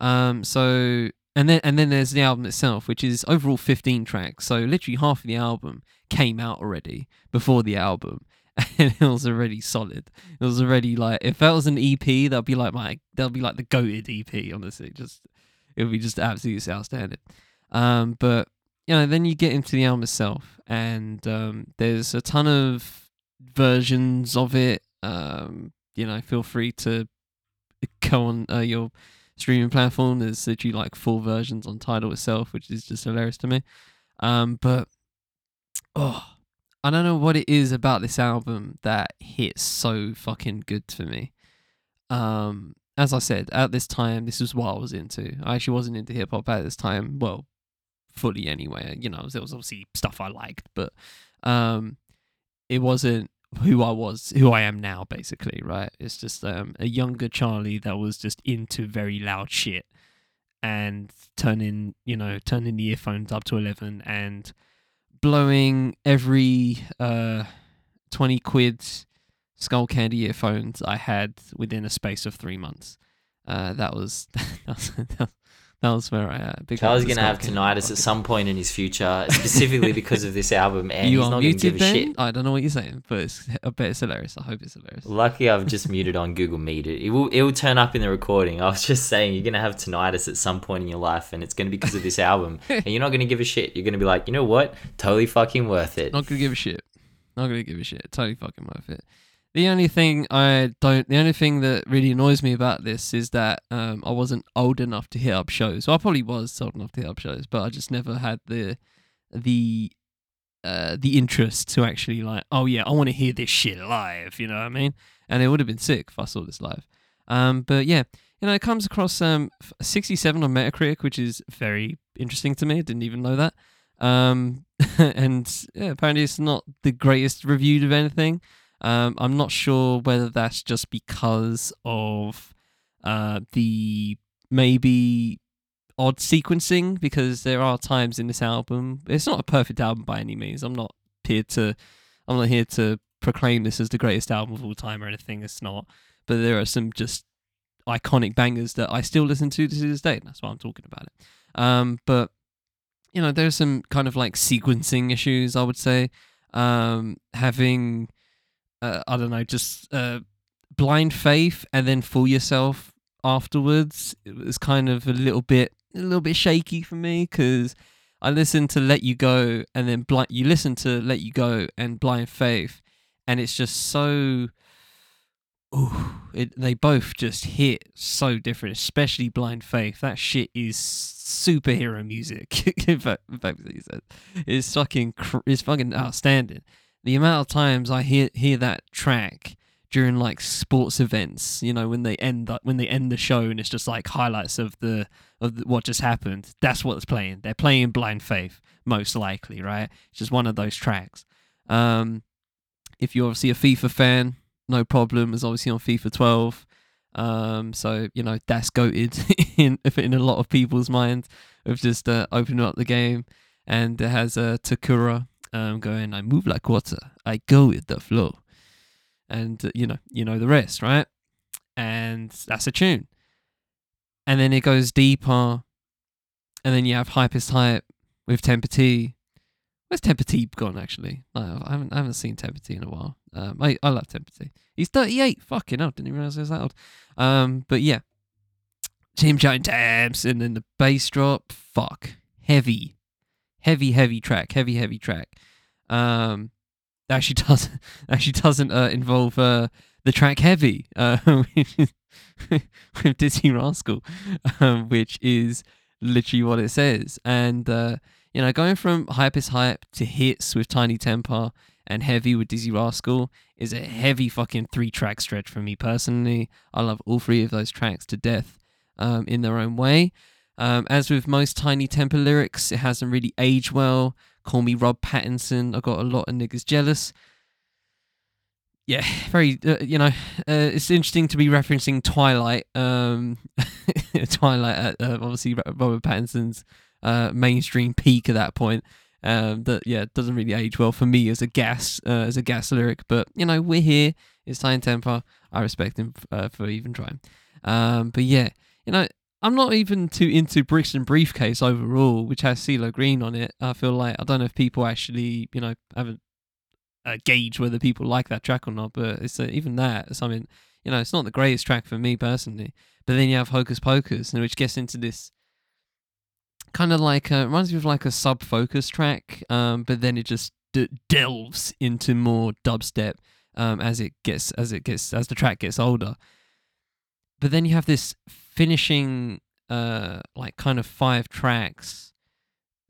Um, so and then and then there's the album itself, which is overall 15 tracks. So literally half of the album came out already before the album, and it was already solid. It was already like if that was an EP, that'd be like my that'd be like the goated EP. Honestly, just it would be just absolutely outstanding. Um, but you know, then you get into the album itself, and um, there's a ton of versions of it. Um, you know, feel free to go on uh, your streaming platform. There's literally like four versions on Tidal itself, which is just hilarious to me. Um, but oh, I don't know what it is about this album that hits so fucking good for me. Um, as I said, at this time, this was what I was into. I actually wasn't into hip hop at this time. Well, fully anyway. You know, there was obviously stuff I liked, but um, it wasn't who I was, who I am now, basically, right? It's just um, a younger Charlie that was just into very loud shit and turning, you know, turning the earphones up to 11 and blowing every uh, 20 quid Skullcandy earphones I had within a space of three months. Uh, that was that was, that was where I uh, big Charlie's gonna have tinnitus at some point in his future, specifically because of this album, and you he's not gonna give a shit. I don't know what you're saying, but it's, I bet it's hilarious. I hope it's hilarious. Lucky I've just muted on Google Meet. It, it will it will turn up in the recording. I was just saying you're gonna have tinnitus at some point in your life, and it's gonna be because of this album, and you're not gonna give a shit. You're gonna be like, you know what, totally fucking worth it. Not gonna give a shit. Not gonna give a shit. Totally fucking worth it. The only thing I don't, the only thing that really annoys me about this is that um, I wasn't old enough to hit up shows. Well, I probably was old enough to hit up shows, but I just never had the the uh, the interest to actually like, oh yeah, I want to hear this shit live. You know what I mean? And it would have been sick if I saw this live. Um, but yeah, you know, it comes across um 67 on Metacritic, which is very interesting to me. I didn't even know that. Um, and yeah, apparently it's not the greatest reviewed of anything. Um, I'm not sure whether that's just because of uh, the maybe odd sequencing, because there are times in this album. It's not a perfect album by any means. I'm not here to, I'm not here to proclaim this as the greatest album of all time or anything. It's not. But there are some just iconic bangers that I still listen to to this day. That's why I'm talking about it. Um, but you know, there's some kind of like sequencing issues. I would say um, having uh, I don't know, just uh, blind faith and then fool yourself afterwards. It was kind of a little bit, a little bit shaky for me because I listened to Let You Go and then blind. You listen to Let You Go and Blind Faith, and it's just so. Ooh, it, they both just hit so different, especially Blind Faith. That shit is superhero music. in fact, in fact, it's fucking, it's fucking outstanding the amount of times I hear hear that track during like sports events, you know, when they end when they end the show and it's just like highlights of the of the, what just happened. That's what's playing. They're playing Blind Faith most likely, right? It's just one of those tracks. Um, if you're obviously a FIFA fan, no problem. It's obviously on FIFA 12. Um, so you know that's goated in in a lot of people's minds of just uh, opening up the game, and it has a uh, Takura um, going, I move like water, I go with the flow, and uh, you know, you know the rest, right? And that's a tune. And then it goes deeper, and then you have Hypest Hype with Tempa T. Where's Tempa T gone? Actually, I haven't I haven't seen Tempa T in a while. Um, I I love Tempa T. He's 38. Fucking hell, didn't even realize he was that old. Um, but yeah, Team Giant Tabs, and then the bass drop. Fuck, heavy heavy, heavy track, heavy, heavy track. Um, actually doesn't actually doesn't uh, involve uh, the track heavy, uh, with Dizzee Rascal, um, which is literally what it says. And uh, you know, going from Hypest Hype to hits with Tinie Tempah and heavy with Dizzee Rascal is a heavy fucking three track stretch for me personally. I love all three of those tracks to death um, in their own way. Um, as with most Tinie Tempah lyrics, it hasn't really aged well. Call me Rob Pattinson. I got a lot of niggas jealous. Yeah, very. Uh, you know, uh, it's interesting to be referencing Twilight. Um, Twilight, uh, obviously Robert Pattinson's uh, mainstream peak at that point. Um, that yeah doesn't really age well for me as a gas uh, as a gas lyric. But you know, we're here. It's Tinie Tempah. I respect him uh, for even trying. Um, but yeah, you know, I'm not even too into Brixton Briefcase overall, which has CeeLo Green on it. I feel like I don't know if people actually, you know, haven't uh, gauge whether people like that track or not. But it's uh, even that something, you know, it's not the greatest track for me personally. But then you have Hocus Pocus, which gets into this kind of like a, reminds me of like a sub focus track, um, but then it just d- delves into more dubstep um, as it gets as it gets as the track gets older. But then you have this finishing uh, like kind of five tracks,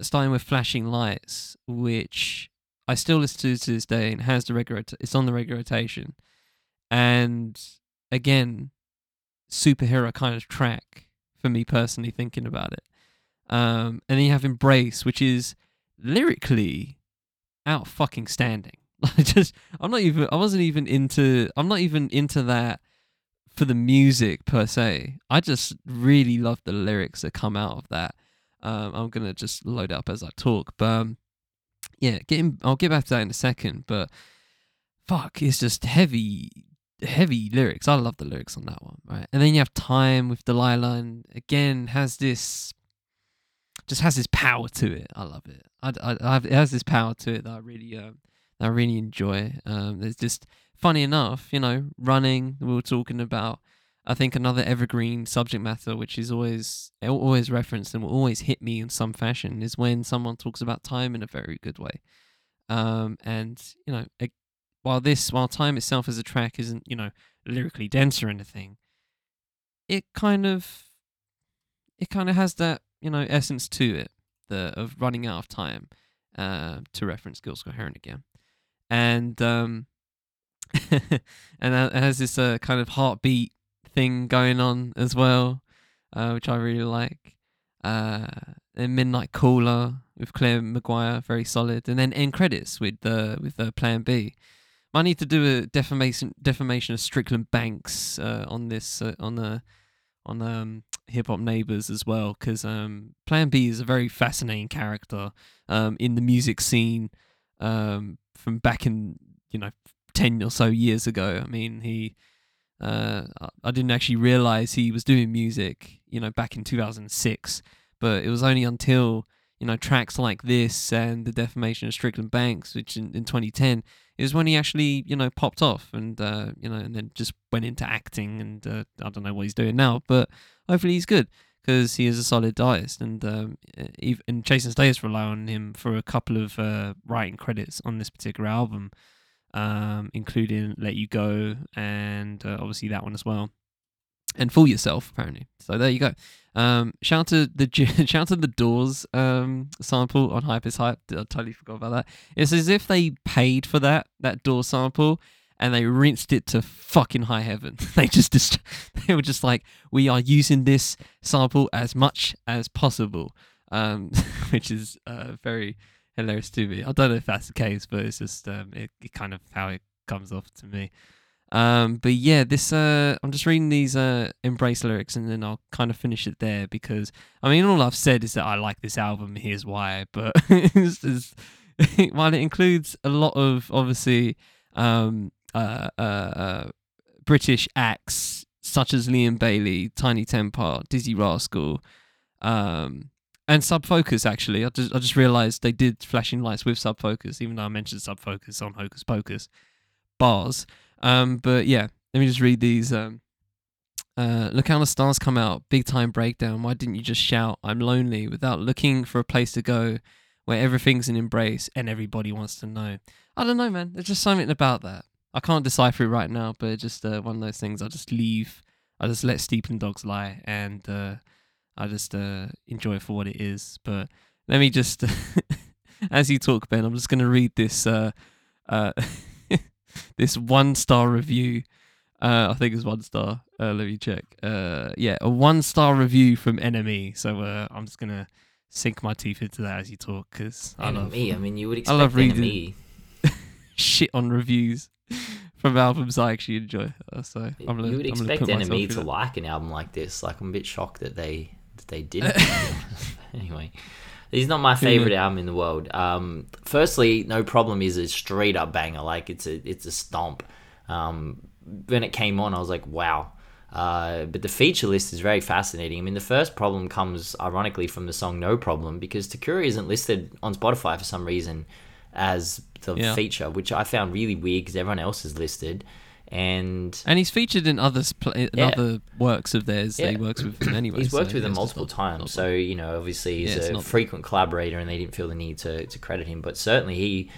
starting with Flashing Lights, which I still listen to to this day and has the regular. It's on the regular rotation, and again, superhero kind of track for me personally. Thinking about it, um, and then you have Embrace, which is lyrically out fucking standing. I just, I'm not even, I wasn't even into, I'm not even into that for the music per se. I just really love the lyrics that come out of that. Um, I'm gonna just load up as I talk, but um, yeah, getting, I'll get back to that in a second. But fuck, it's just heavy, heavy lyrics. I love the lyrics on that one, right? And then you have Time with Delilah, and again has this just has this power to it. I love it. I, I, I have, it has this power to it that I really, um, that I really enjoy. Um, there's just funny enough, you know, running. We were talking about. I think another evergreen subject matter, which is always always referenced and will always hit me in some fashion, is when someone talks about time in a very good way. Um, and you know, it, while this, while time itself as a track isn't, you know, lyrically dense or anything, it kind of, it kind of has that you know essence to it, the of running out of time, uh, to reference Gil Scott-Heron again, and um, and it has this uh, kind of heartbeat thing going on as well, uh, which I really like. Uh, and Midnight Caller with Claire Maguire, very solid, and then end credits with the uh, with the Plan B. I need to do a defamation defamation of Strickland Banks uh, on this uh, on the on um, Hip Hop Neighbors as well, because um, Plan B is a very fascinating character um, in the music scene um, from back in you know ten or so years ago. I mean, he uh, I didn't actually realize he was doing music, you know, back in 2006, but it was only until you know tracks like this and the defamation of Strickland Banks, which in, in 2010 is when he actually you know popped off and uh, you know and then just went into acting and uh, I don't know what he's doing now, but hopefully he's good because he is a solid artist and um, and Chase and rely on him for a couple of uh, writing credits on this particular album, um, including "Let You Go" and uh, obviously that one as well, and "Fool Yourself" apparently. So there you go. Um, shout out to the shout out to the Doors um, sample on Hypest Hype. I totally forgot about that. It's as if they paid for that that Doors sample and they rinsed it to fucking high heaven. they just, just they were just like, we are using this sample as much as possible, um, which is uh, very hilarious to me. I don't know if that's the case, but it's just um, it, it kind of how it comes off to me. Um, but yeah, this uh, I'm just reading these uh, embrace lyrics, and then I'll kind of finish it there because I mean, all I've said is that I like this album. Here's why. But it's, while it includes a lot of obviously um, uh, uh, uh, British acts such as Liam Bailey, Tinie Tempah, Dizzee Rascal, um, and Sub Focus. Actually, I just I just realised they did Flashing Lights with Sub Focus, even though I mentioned Sub Focus on Hocus Pocus bars. Um, but yeah, let me just read these. Um, uh, look how the stars come out. Big time breakdown. Why didn't you just shout, I'm lonely, without looking for a place to go where everything's an embrace and everybody wants to know? I don't know, man. There's just something about that. I can't decipher it right now, but it's just uh, one of those things. I just leave. I just let sleeping dogs lie, and uh, I just uh, enjoy it for what it is. But let me just, as you talk, Ben, I'm just going to read this uh, uh, this one star review. Uh, I think it's one star. let me check. yeah, a one star review from NME. So I'm just gonna sink my teeth into that as you talk because I love. I mean, you would expect I love reading shit on reviews from albums I actually enjoy. Uh, so I'm gonna, you would I'm expect NME to like an album like this. Like I'm a bit shocked that they they didn't. anyway, he's not my favorite yeah. album in the world. Um, firstly, no problem is a straight up banger. Like it's a it's a stomp. Um, when it came on, I was like, wow. Uh, but the feature list is very fascinating. I mean, the first problem comes ironically from the song No Problem because Takura isn't listed on Spotify for some reason as the Yeah. feature, which I found really weird because everyone else is listed. And And he's featured in other pl- in Yeah. other works of theirs. that He works with them anyway. He's worked so with them multiple not- times, not- so you know, obviously he's Yeah, a frequent collaborator, and they didn't feel the need to, to credit him. But certainly, he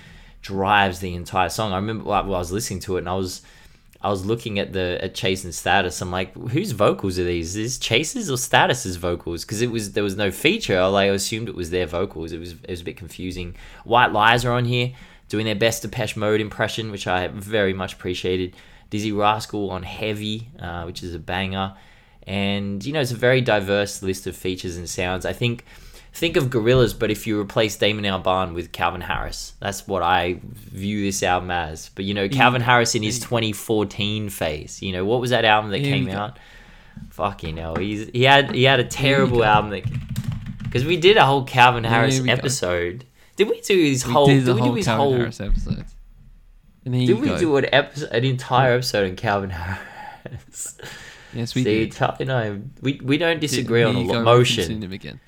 drives the entire song. I remember while I was listening to it, and I was I was looking at the at Chase and Status. I'm like, whose vocals are these? Is this Chase's or Status's vocals? Because it was there was no feature. I like assumed it was their vocals. It was it was a bit confusing. White Lies are on here doing their best Depeche Mode impression, which I very much appreciated. Dizzee Rascal on Heavy, uh, which is a banger, and you know it's a very diverse list of features and sounds. I think think of Gorillaz, but if you replace Damon Albarn with Calvin Harris, that's what I view this album as. But you know, Calvin Harris in his 2014 phase, you know, what was that album that came out? Fucking hell, he's he had he had a terrible album that because we did a whole Calvin Harris we go. episode. Did we do his We whole? did Did, we whole do his Calvin whole? Harris episode. And here Did you we go. do an episode, an entire episode on Calvin Harris? yes, we See, did. Charlie and I, we, we don't disagree on a lot. Motion, him again.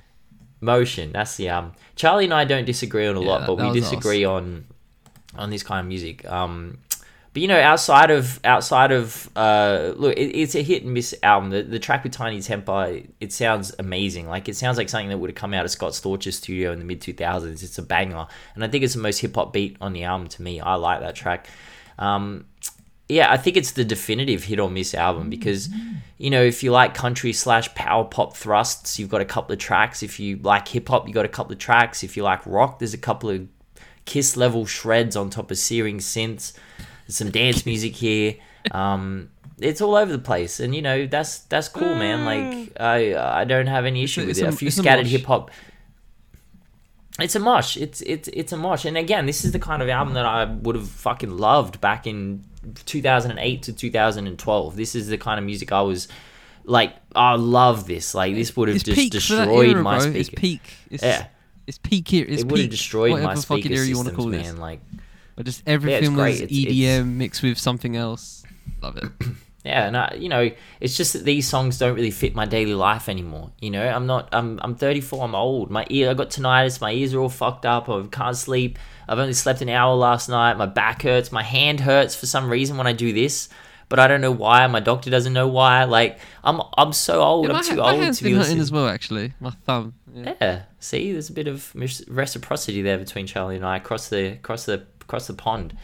motion. That's the um. Charlie and I don't disagree on a Yeah, lot, that- but that we disagree on on this kind of music. Um, but you know, outside of outside of uh, look, it, it's a hit and miss album. The, the track with Tinie Tempah, it sounds amazing. Like it sounds like something that would have come out of Scott Storch's studio in the mid two thousands. It's a banger, and I think it's the most hip hop beat on the album to me. I like that track. Um, yeah, I think it's the definitive hit or miss album because, you know, if you like country slash power pop thrusts, you've got a couple of tracks. If you like hip hop, you've got a couple of tracks. If you like rock, there's a couple of Kiss level shreds on top of searing synths. There's some dance music here. Um, it's all over the place, and you know that's that's cool, man. Like I I don't have any issue with it's it. a- A few scattered hip hop. It's a mosh. It's it's it's a mosh. And again, this is the kind of album that I would have fucking loved back in 2008 to 2012. This is the kind of music I was like, I love this. Like this would have It's just destroyed era, my bro. speaker. It's peak. It's, Yeah. It's peak here. It's it would have destroyed my speaker era you want to systems, call man. Like But just everything great. was It's- EDM it's- mixed with something else. Love it. Yeah, and I, you know, it's just that these songs don't really fit my daily life anymore. You know, I'm not, I'm, I'm 34, I'm old. My ear, I got tinnitus. My ears are all fucked up. I can't sleep. I've only slept an hour last night. My back hurts. My hand hurts for some reason when I do this, but I don't know why. My doctor doesn't know why. Like, I'm, I'm so old. Yeah, I'm too my old hand's to be listening. as well, actually. My thumb. Yeah. Yeah, see, there's a bit of reciprocity there between Charlie and I across the across the across the pond.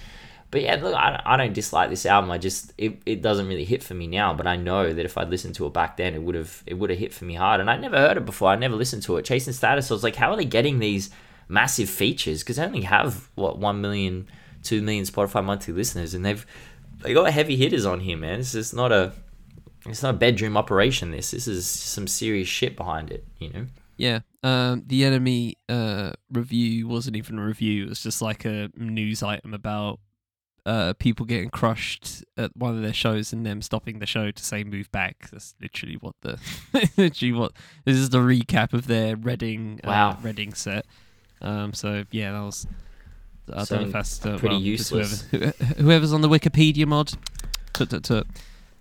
But yeah, look, I, I don't dislike this album. I just it, it doesn't really hit for me now. But I know that if I'd listened to it back then, it would have it would have hit for me hard. And I'd never heard it before. I never listened to it. Chase and Status. I was like, how are they getting these massive features? Because they only have what one million, two million Spotify monthly listeners, and they've they got heavy hitters on here, man. It's just not a it's not a bedroom operation. This this is some serious shit behind it. You know. Yeah. Um, the NME uh, review wasn't even a review. It was just like a news item about uh, people getting crushed at one of their shows and them stopping the show to say move back. That's literally what the literally what this is the recap of their Reading Wow. uh, Reading set. Um, so yeah, that was. I So don't know if that's uh, pretty well, useless. Whoever, whoever's on the Wikipedia mod. Tut, tut, tut.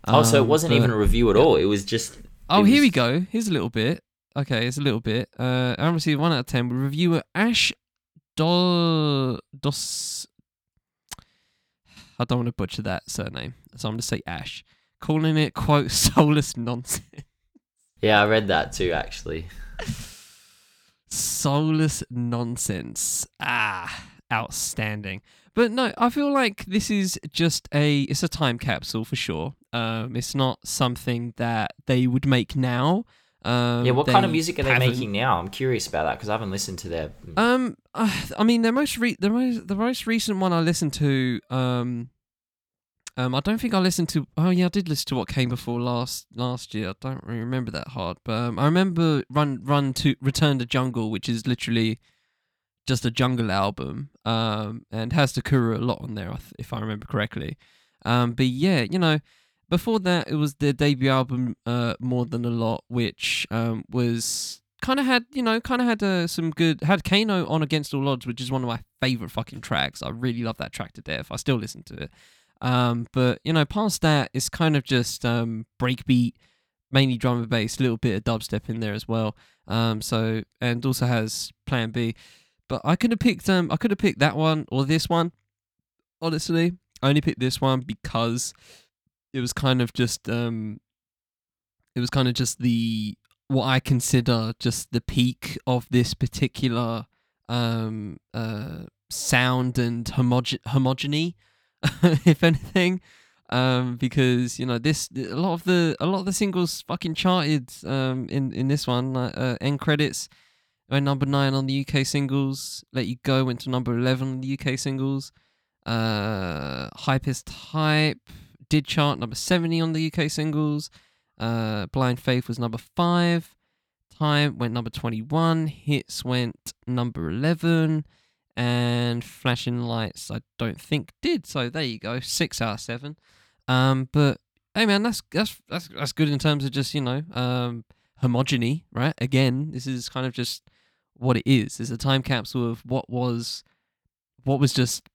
Oh, so it Um, wasn't but- even a review at all. It was just. Oh, It here we go. Here's a little bit. Okay, it's a little bit. Uh, I received one out of ten. Reviewer Ash Do Dos. I don't want to butcher that surname, so I'm going to say Ash, calling it quote soulless nonsense. Yeah, I read that too, actually. soulless nonsense. Ah, outstanding. But no, I feel like this is just a it's a time capsule for sure. Um, it's not something that they would make now. Um, yeah, what kind of music are they haven't- making now? I'm curious about that because I haven't listened to their. Um, uh, I mean, the most re- the most the most recent one I listened to. Um, um, I don't think I listened to. Oh yeah, I did listen to what came before last last year. I don't really remember that hard, but um, I remember Run Run to Return to Jungle, which is literally just a jungle album. Um, and has Takura a lot on there, if I remember correctly. Um, but yeah, you know, before that it was their debut album, uh, More Than a Lot, which um was kind of had you know kind of had uh, some good had Kano on Against All Odds, which is one of my favorite fucking tracks. I really love that track to death. I still listen to it. Um, but you know, past that, it's kind of just um, breakbeat, mainly drum and bass, a little bit of dubstep in there as well. Um, so and also has Plan B. But I could have picked um, I could have picked that one or this one. Honestly, I only picked this one because it was kind of just um, it was kind of just the what I consider just the peak of this particular um uh sound and homoge- homogeny if anything. Um because you know this a lot of the a lot of the singles fucking charted um in in this one uh, end credits went number 9 on the UK singles let you go went to number 11 on the UK singles uh hypest hype did chart number 70 on the UK singles. Uh blind faith was number 5 time went number 21 hits went number 11 and flashing lights i don't think did. So there you go six out of seven. Um but hey man that's that's that's, that's good in terms of just you know um homogeny right? Again this is kind of just what it is. It's a time capsule of what was what was just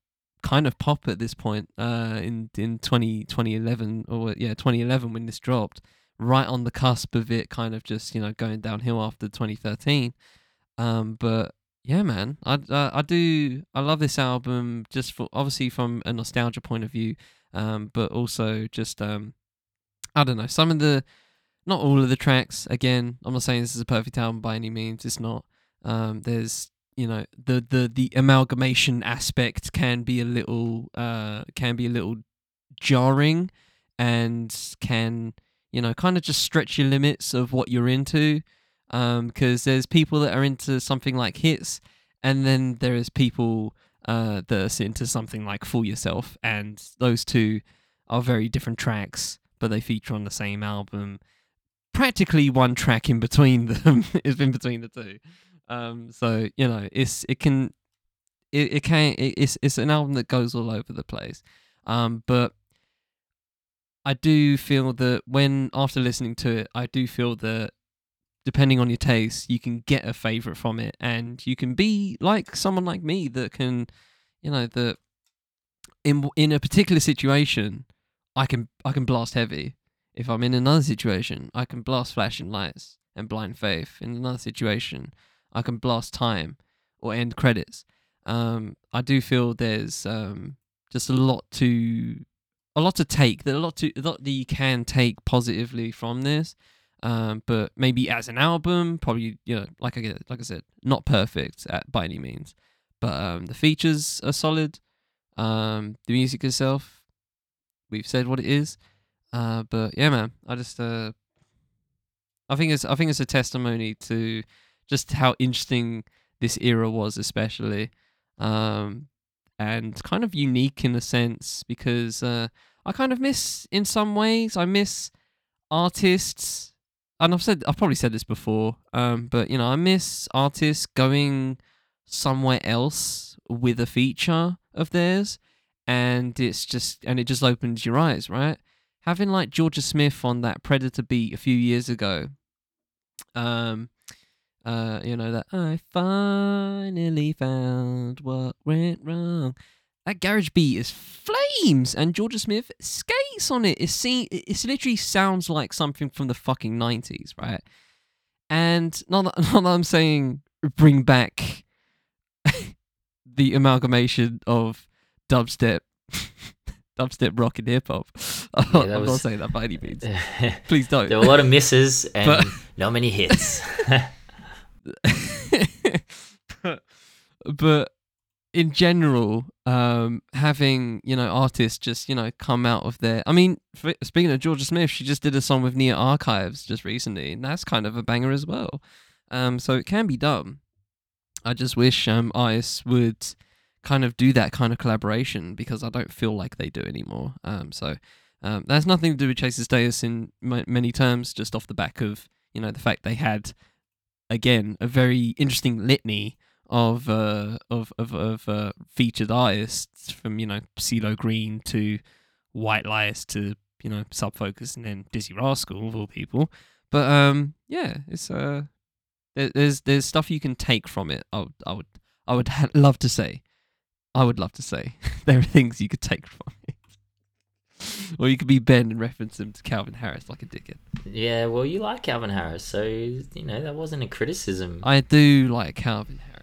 kind of pop at this point uh in in 20 2011 or yeah 2011 when this dropped right on the cusp of it kind of just you know going downhill after 2013 um but yeah man i i do i love this album just for obviously from a nostalgia point of view um but also just um i don't know some of the not all of the tracks again i'm not saying this is a perfect album by any means it's not um there's you know the the the amalgamation aspect can be a little uh can be a little jarring and can you know kind of just stretch your limits of what you're into because there's people that are into something like Hitz and then there is people uh, that are into something like fool yourself and those two are very different tracks but they feature on the same album. Practically one track in between them is in between the two um, so you know it's it can it, it can it, it's it's an album that goes all over the place um, but I do feel that when after listening to it, I do feel that depending on your taste, you can get a favorite from it, and you can be like someone like me that can, you know, that in in a particular situation, I can I can blast heavy. If I'm in another situation, I can blast flashing lights and blind faith. In another situation, I can blast time or end credits. Um, I do feel there's um, just a lot to a lot to take. There's a lot to a lot that you can take positively from this. Um, but maybe as an album, probably you know, like I like I said, not perfect at, by any means. But um, the features are solid. Um, the music itself, we've said what it is. Uh, but yeah, man, I just uh, I think it's I think it's a testimony to just how interesting this era was, especially. Um, and kind of unique in a sense because uh, I kind of miss, in some ways, I miss artists. And I've said, I've probably said this before, um, but you know, I miss artists going somewhere else with a feature of theirs, and it's just, and it just opens your eyes, right? Having like Jorja Smith on that Preditah beat a few years ago, um, uh, you know that I finally found what went wrong. That garage beat is flames, and Jorja Smith skates on it. It's see, it's literally sounds like something from the fucking nineties, right? And not that, not that I'm saying bring back the amalgamation of dubstep, dubstep rock and hip hop. I'm, Yeah, not, I'm not was- saying that by any means. Please don't. there were a lot of misses and But- not many hits. but, in general, um, having you know artists just you know come out of their. I mean, f- speaking of Jorja Smith, she just did a song with Nia Archives just recently, and that's kind of a banger as well. Um, so it can be done. I just wish um would kind of do that kind of collaboration because I don't feel like they do anymore. Um, so um, that's nothing to do with Chase and Status in m- many terms, just off the back of you know the fact they had again a very interesting litany of uh, of of, of uh, featured artists from you know CeeLo Green to White Lies to you know Sub Focus and then Dizzee Rascal of all people. But um, yeah, it's uh, there, there's there's stuff you can take from it. I would I would I would ha- love to say, I would love to say there are things you could take from it. or you could be Ben and reference him to Calvin Harris like a dickhead. Yeah, well, you like Calvin Harris, so you know that wasn't a criticism. I do like Calvin Harris.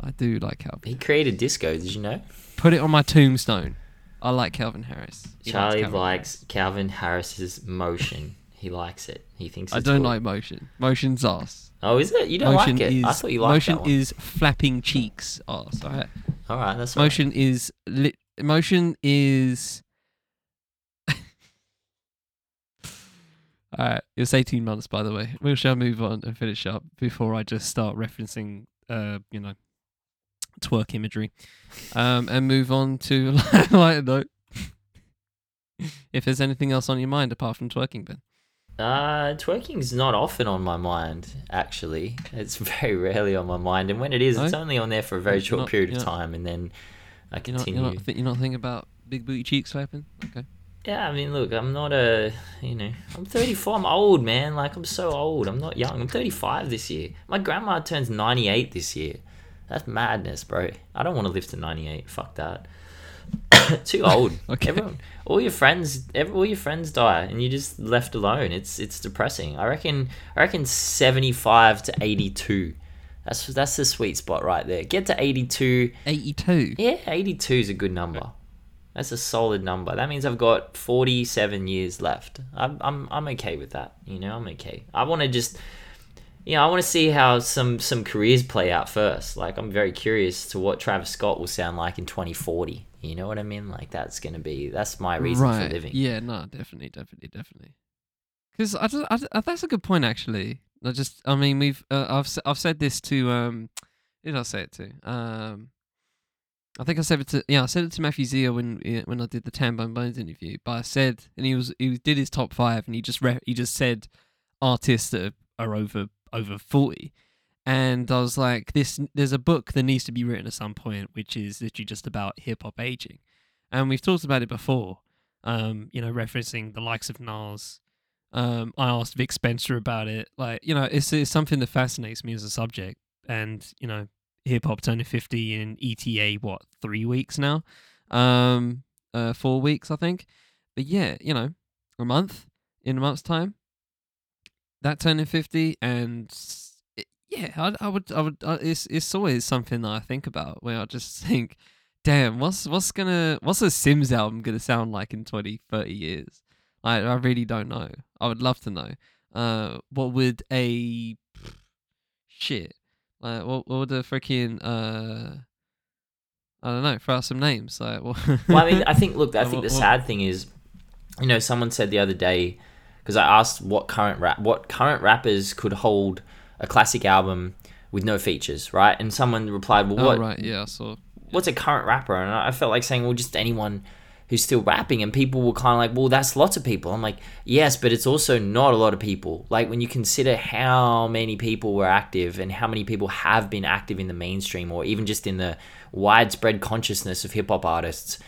I do like Calvin. He created disco. Did you know? Put it on my tombstone. I like Calvin Harris. He Charlie Calvin likes Calvin Harris's motion. He likes it. He thinks I don't cool. like motion. Motion's ass. Oh, is it? You don't motion like it? is I thought you liked motion is flapping cheeks ass. All right. All right, that's right. Motion is li- motion is. Alright, it was 18 months, by the way. We shall move on and finish up before I just start referencing, uh, you know, twerk imagery, um, and move on to lighter note. if there's anything else on your mind apart from twerking, Ben. Uh, twerking's not often on my mind, actually. It's very rarely on my mind, and when it is, it's only on there for a very You're short not- period of not- time, and then I You're not, continue. you're not, th- you're not thinking about big booty cheeks flapping? Okay. Yeah, I mean, look, I'm not a, you know, I'm 34. I'm old, man. Like, I'm so old. I'm not young. I'm 35 this year. My grandma turns 98 this year. That's madness, bro. I don't want to live to 98. Fuck that. Too old. Okay. Everyone, all your friends, every, all your friends die, and you're just left alone. It's it's depressing. I reckon. I reckon 75 to 82. That's that's the sweet spot right there. Get to 82. 82. Yeah, 82 is a good number. That's a solid number. That means I've got 47 years left. I'm, I'm, I'm okay with that. You know, I'm okay. I want to just, you know, I want to see how some, some careers play out first. Like, I'm very curious to what Travis Scott will sound like in 2040. You know what I mean? Like, that's going to be, that's my reason right. for living. Yeah, no, definitely, definitely, definitely. Because I, just- I, just- uh, that's a good point, actually. I just, I mean, we've, uh, I've, I've said this to, um, who did I say it to? Um, I think I said it to, yeah, I said it to Matthew Zia when, when I did the Tan Bone Bones interview. But I said, and he was, he did his top five, and he just, re- he just said artists that are over, over forty. And I was like, this, there's a book that needs to be written at some point, which is literally just about hip hop aging. And we've talked about it before um, you know, referencing the likes of Nas. Um, I asked Vic Spencer about it. Like, you know, it's, it's something that fascinates me as a subject. And, you know, hip hop turning 50 in ETA, what, three weeks now? Um, uh, four weeks, I think. But yeah, you know, a month, in a month's time, that turning 50. And it, yeah, I, I would, I would, uh, it's, it's always something that I think about where I just think, damn, what's what's gonna what's a Sims album gonna sound like in 20, 30 years? I I really don't know. I would love to know. Uh, what would a shit? Like what what would the freaking uh I don't know. Throw out some names. Like what? well, I mean, I think, look, I think the sad thing is, you know, someone said the other day, because I asked what current rap, what current rappers could hold a classic album with no features, right? And someone replied, well, oh right, yeah, I saw. what's a current rapper? And I felt like saying, well, just anyone who's still rapping. And people were kind of like, well, that's lots of people. I'm like, yes, but it's also not a lot of people. Like when you consider how many people were active and how many people have been active in the mainstream or even just in the widespread consciousness of hip hop artists,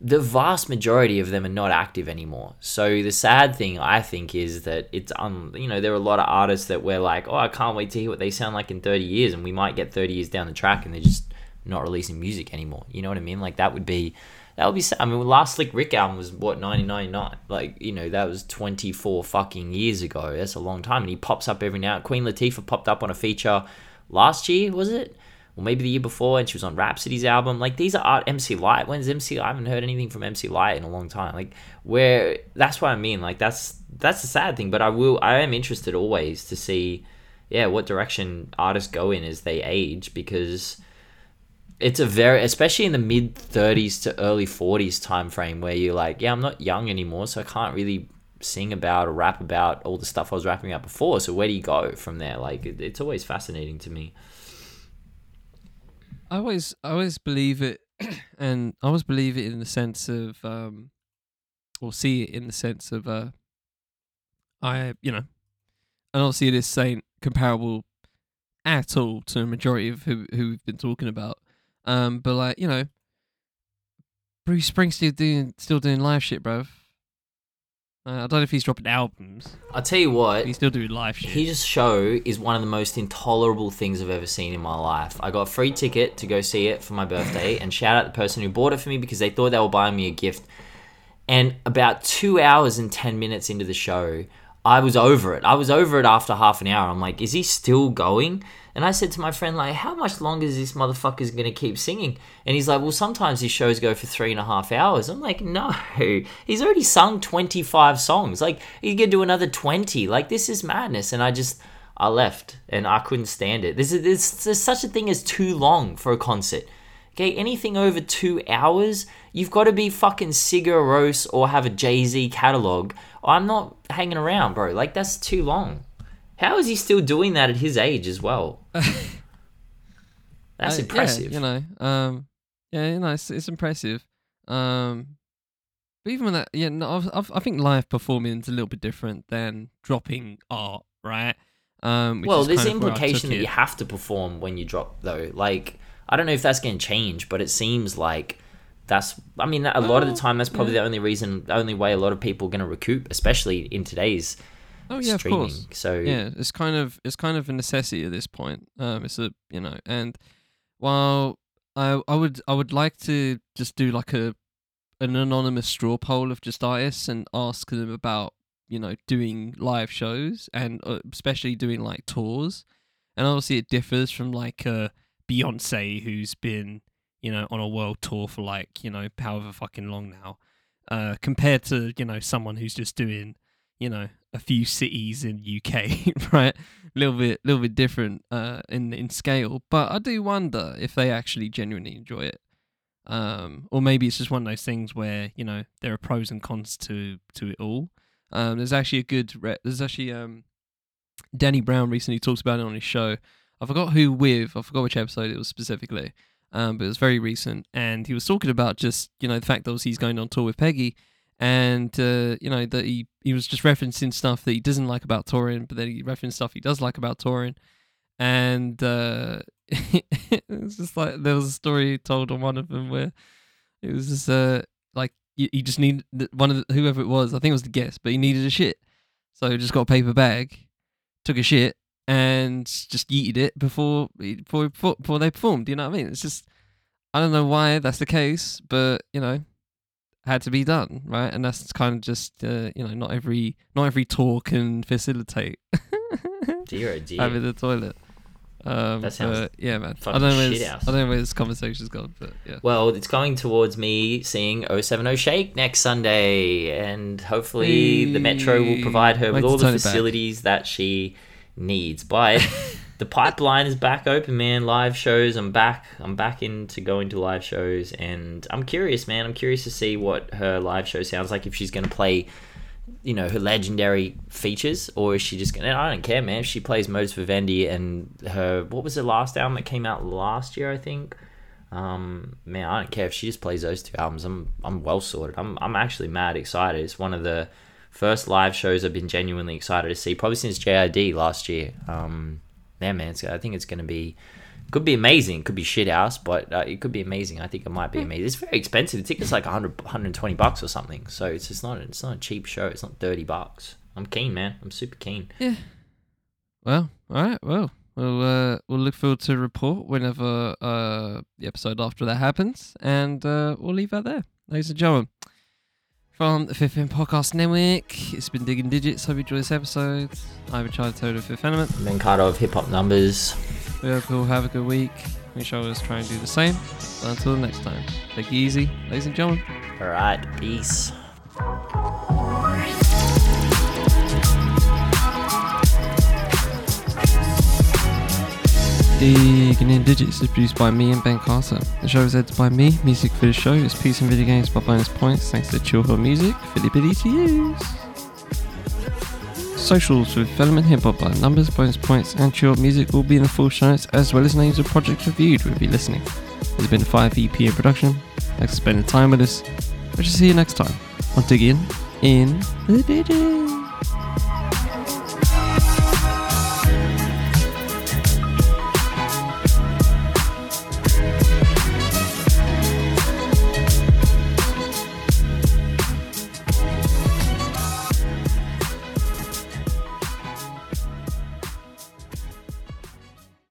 the vast majority of them are not active anymore. So the sad thing I think is that it's um you know there are a lot of artists that we're like oh I can't wait to hear what they sound like in 30 years and we might get 30 years down the track and they're just not releasing music anymore. You know what I mean? Like that would be that would be sad. I mean last Slick Rick album was what 1999. Like you know that was 24 fucking years ago. That's a long time and he pops up every now. Queen Latifah popped up on a feature last year was it? or maybe the year before, and she was on Rapsody's album. Like these are art MC Lyte. When's MC? I haven't heard anything from MC Lyte in a long time. Like where that's what I mean. Like that's that's the sad thing. But I will. I am interested always to see, yeah, what direction artists go in as they age because it's a very especially in the mid 30s to early 40s time frame where you're like yeah i'm not young anymore so i can't really sing about or rap about all the stuff i was rapping about before. So where do you go from there? Like it, it's always fascinating to me. I always I always believe it, and I always believe it in the sense of um, or see it in the sense of uh, I you know, I don't see this ain't comparable at all to a majority of who who we've been talking about. Um, but like you know, Bruce Springsteen doing still doing live shit, bro. Uh, I don't know if he's dropping albums. i'll tell you what he's still doing live shit. His show is one of the most intolerable things I've ever seen in my life. I got a free ticket to go see it for my birthday, and shout out the person who bought it for me because they thought they were buying me a gift. And about two hours and 10 minutes into the show, I was over it. I was over it after half an hour. I'm like, is he still going? And I said to my friend, like, how much longer is this motherfucker's gonna keep singing? And he's like, well, sometimes his shows go for three and a half hours. I'm like, no, he's already sung 25 songs. Like, he could do another 20. Like, this is madness. And I just, I left and I couldn't stand it. There's, there's such a thing as too long for a concert. Okay, anything over two hours, you've got to be fucking Sigur or have a Jay Z catalog. I'm not hanging around, bro. Like that's too long. How is he still doing that at his age as well? That's Uh, impressive. Yeah, you know, um, yeah, you know, it's, it's impressive. Um, but even with that, yeah, no, I've, I've, I think live performing is a little bit different than dropping art, right? Um, well, there's implication that you have to perform when you drop, though. Like, I don't know if that's going to change, but it seems like that's. I mean, a lot of the time, that's probably yeah. the only reason, the only way a lot of people are going to recoup, especially in today's oh yeah, streaming. of course. So yeah it's kind of it's kind of a necessity at this point um it's a you know and while i i would i would like to just do like a an anonymous straw poll of just artists and ask them about you know doing live shows and uh, especially doing like tours and obviously it differs from like uh beyonce who's been you know on a world tour for like you know however fucking long now uh compared to you know someone who's just doing you know a few cities in UK, right? A little bit, little bit different uh, in in scale, but I do wonder if they actually genuinely enjoy it, um, or maybe it's just one of those things where you know there are pros and cons to to it all. Um, there's actually a good, re- there's actually um, Danny Brown recently talks about it on his show. I forgot who with, I forgot which episode it was specifically, um, but it was very recent, and he was talking about just you know the fact that he's going on tour with Peggy, and uh, you know that he he was just referencing stuff that he doesn't like about touring, but then he referenced stuff he does like about touring, and uh, it's just like there was a story told on one of them where it was just uh like you just need one of the, whoever it was, I think it was the guest, but he needed a shit, so he just got a paper bag, took a shit, and just yeeted it before before before they performed. You know what I mean? It's just I don't know why that's the case, but you know had to be done, right? And that's kind of just uh, you know not every not every tour can facilitate dear oh dear. having the toilet. Um, That sounds but, yeah, man. I don't know where this. I don't know where this conversation's gone, but yeah. Well, it's going towards me seeing 070 Shake next Sunday, and hopefully the Metro will provide her with all the facilities that she needs. But the pipeline is back open, man. Live shows, I'm back. I'm back into going to live shows, and I'm curious, man. I'm curious to see what her live show sounds like. If she's going to play, you know, her legendary features, or is she just going? to I don't care, man. If she plays Modus Vivendi and her, what was the last album that came out last year? I think. Um, man, I don't care if she just plays those two albums. I'm I'm well sorted. I'm I'm actually mad excited. It's one of the first live shows I've been genuinely excited to see, probably since JID last year. Um, yeah, man, it's, I think it's gonna be could be amazing. Could be shit house, but uh, it could be amazing. I think it might be amazing. It's very expensive. The ticket's like 100, 120 bucks or something. So it's just not it's not a cheap show. It's not thirty bucks. I'm keen, man. I'm super keen. Yeah. Well, all right. Well, we'll uh, we'll look forward to report whenever uh, the episode after that happens, and uh, we'll leave that there, ladies and gentlemen. From the Fifth Element Podcast Network, it's been Digging Digits. Hope you enjoy this episode. I've been Charlie Taylor of Fifth Element. Ben Carter of Hip Hop Numbers. We hope you'll have a good week. We shall always try and do the same. But until the next time, take it easy, ladies and gentlemen. All right, peace. Digging in Digits is produced by me and Ben Carter. The show is edited by me. Music for the show is Pizza and Video Games by Bonus Points, thanks to Chillhop Music, Philly Billy to use. Socials with Element Hip Hop by Numbers, Bonus Points, and Chill Music will be in the full show notes, as well as names of projects reviewed we'll be listening. This has been a 5 EP in production. Thanks for spending time with us. We shall see you next time on Digging in the Digits.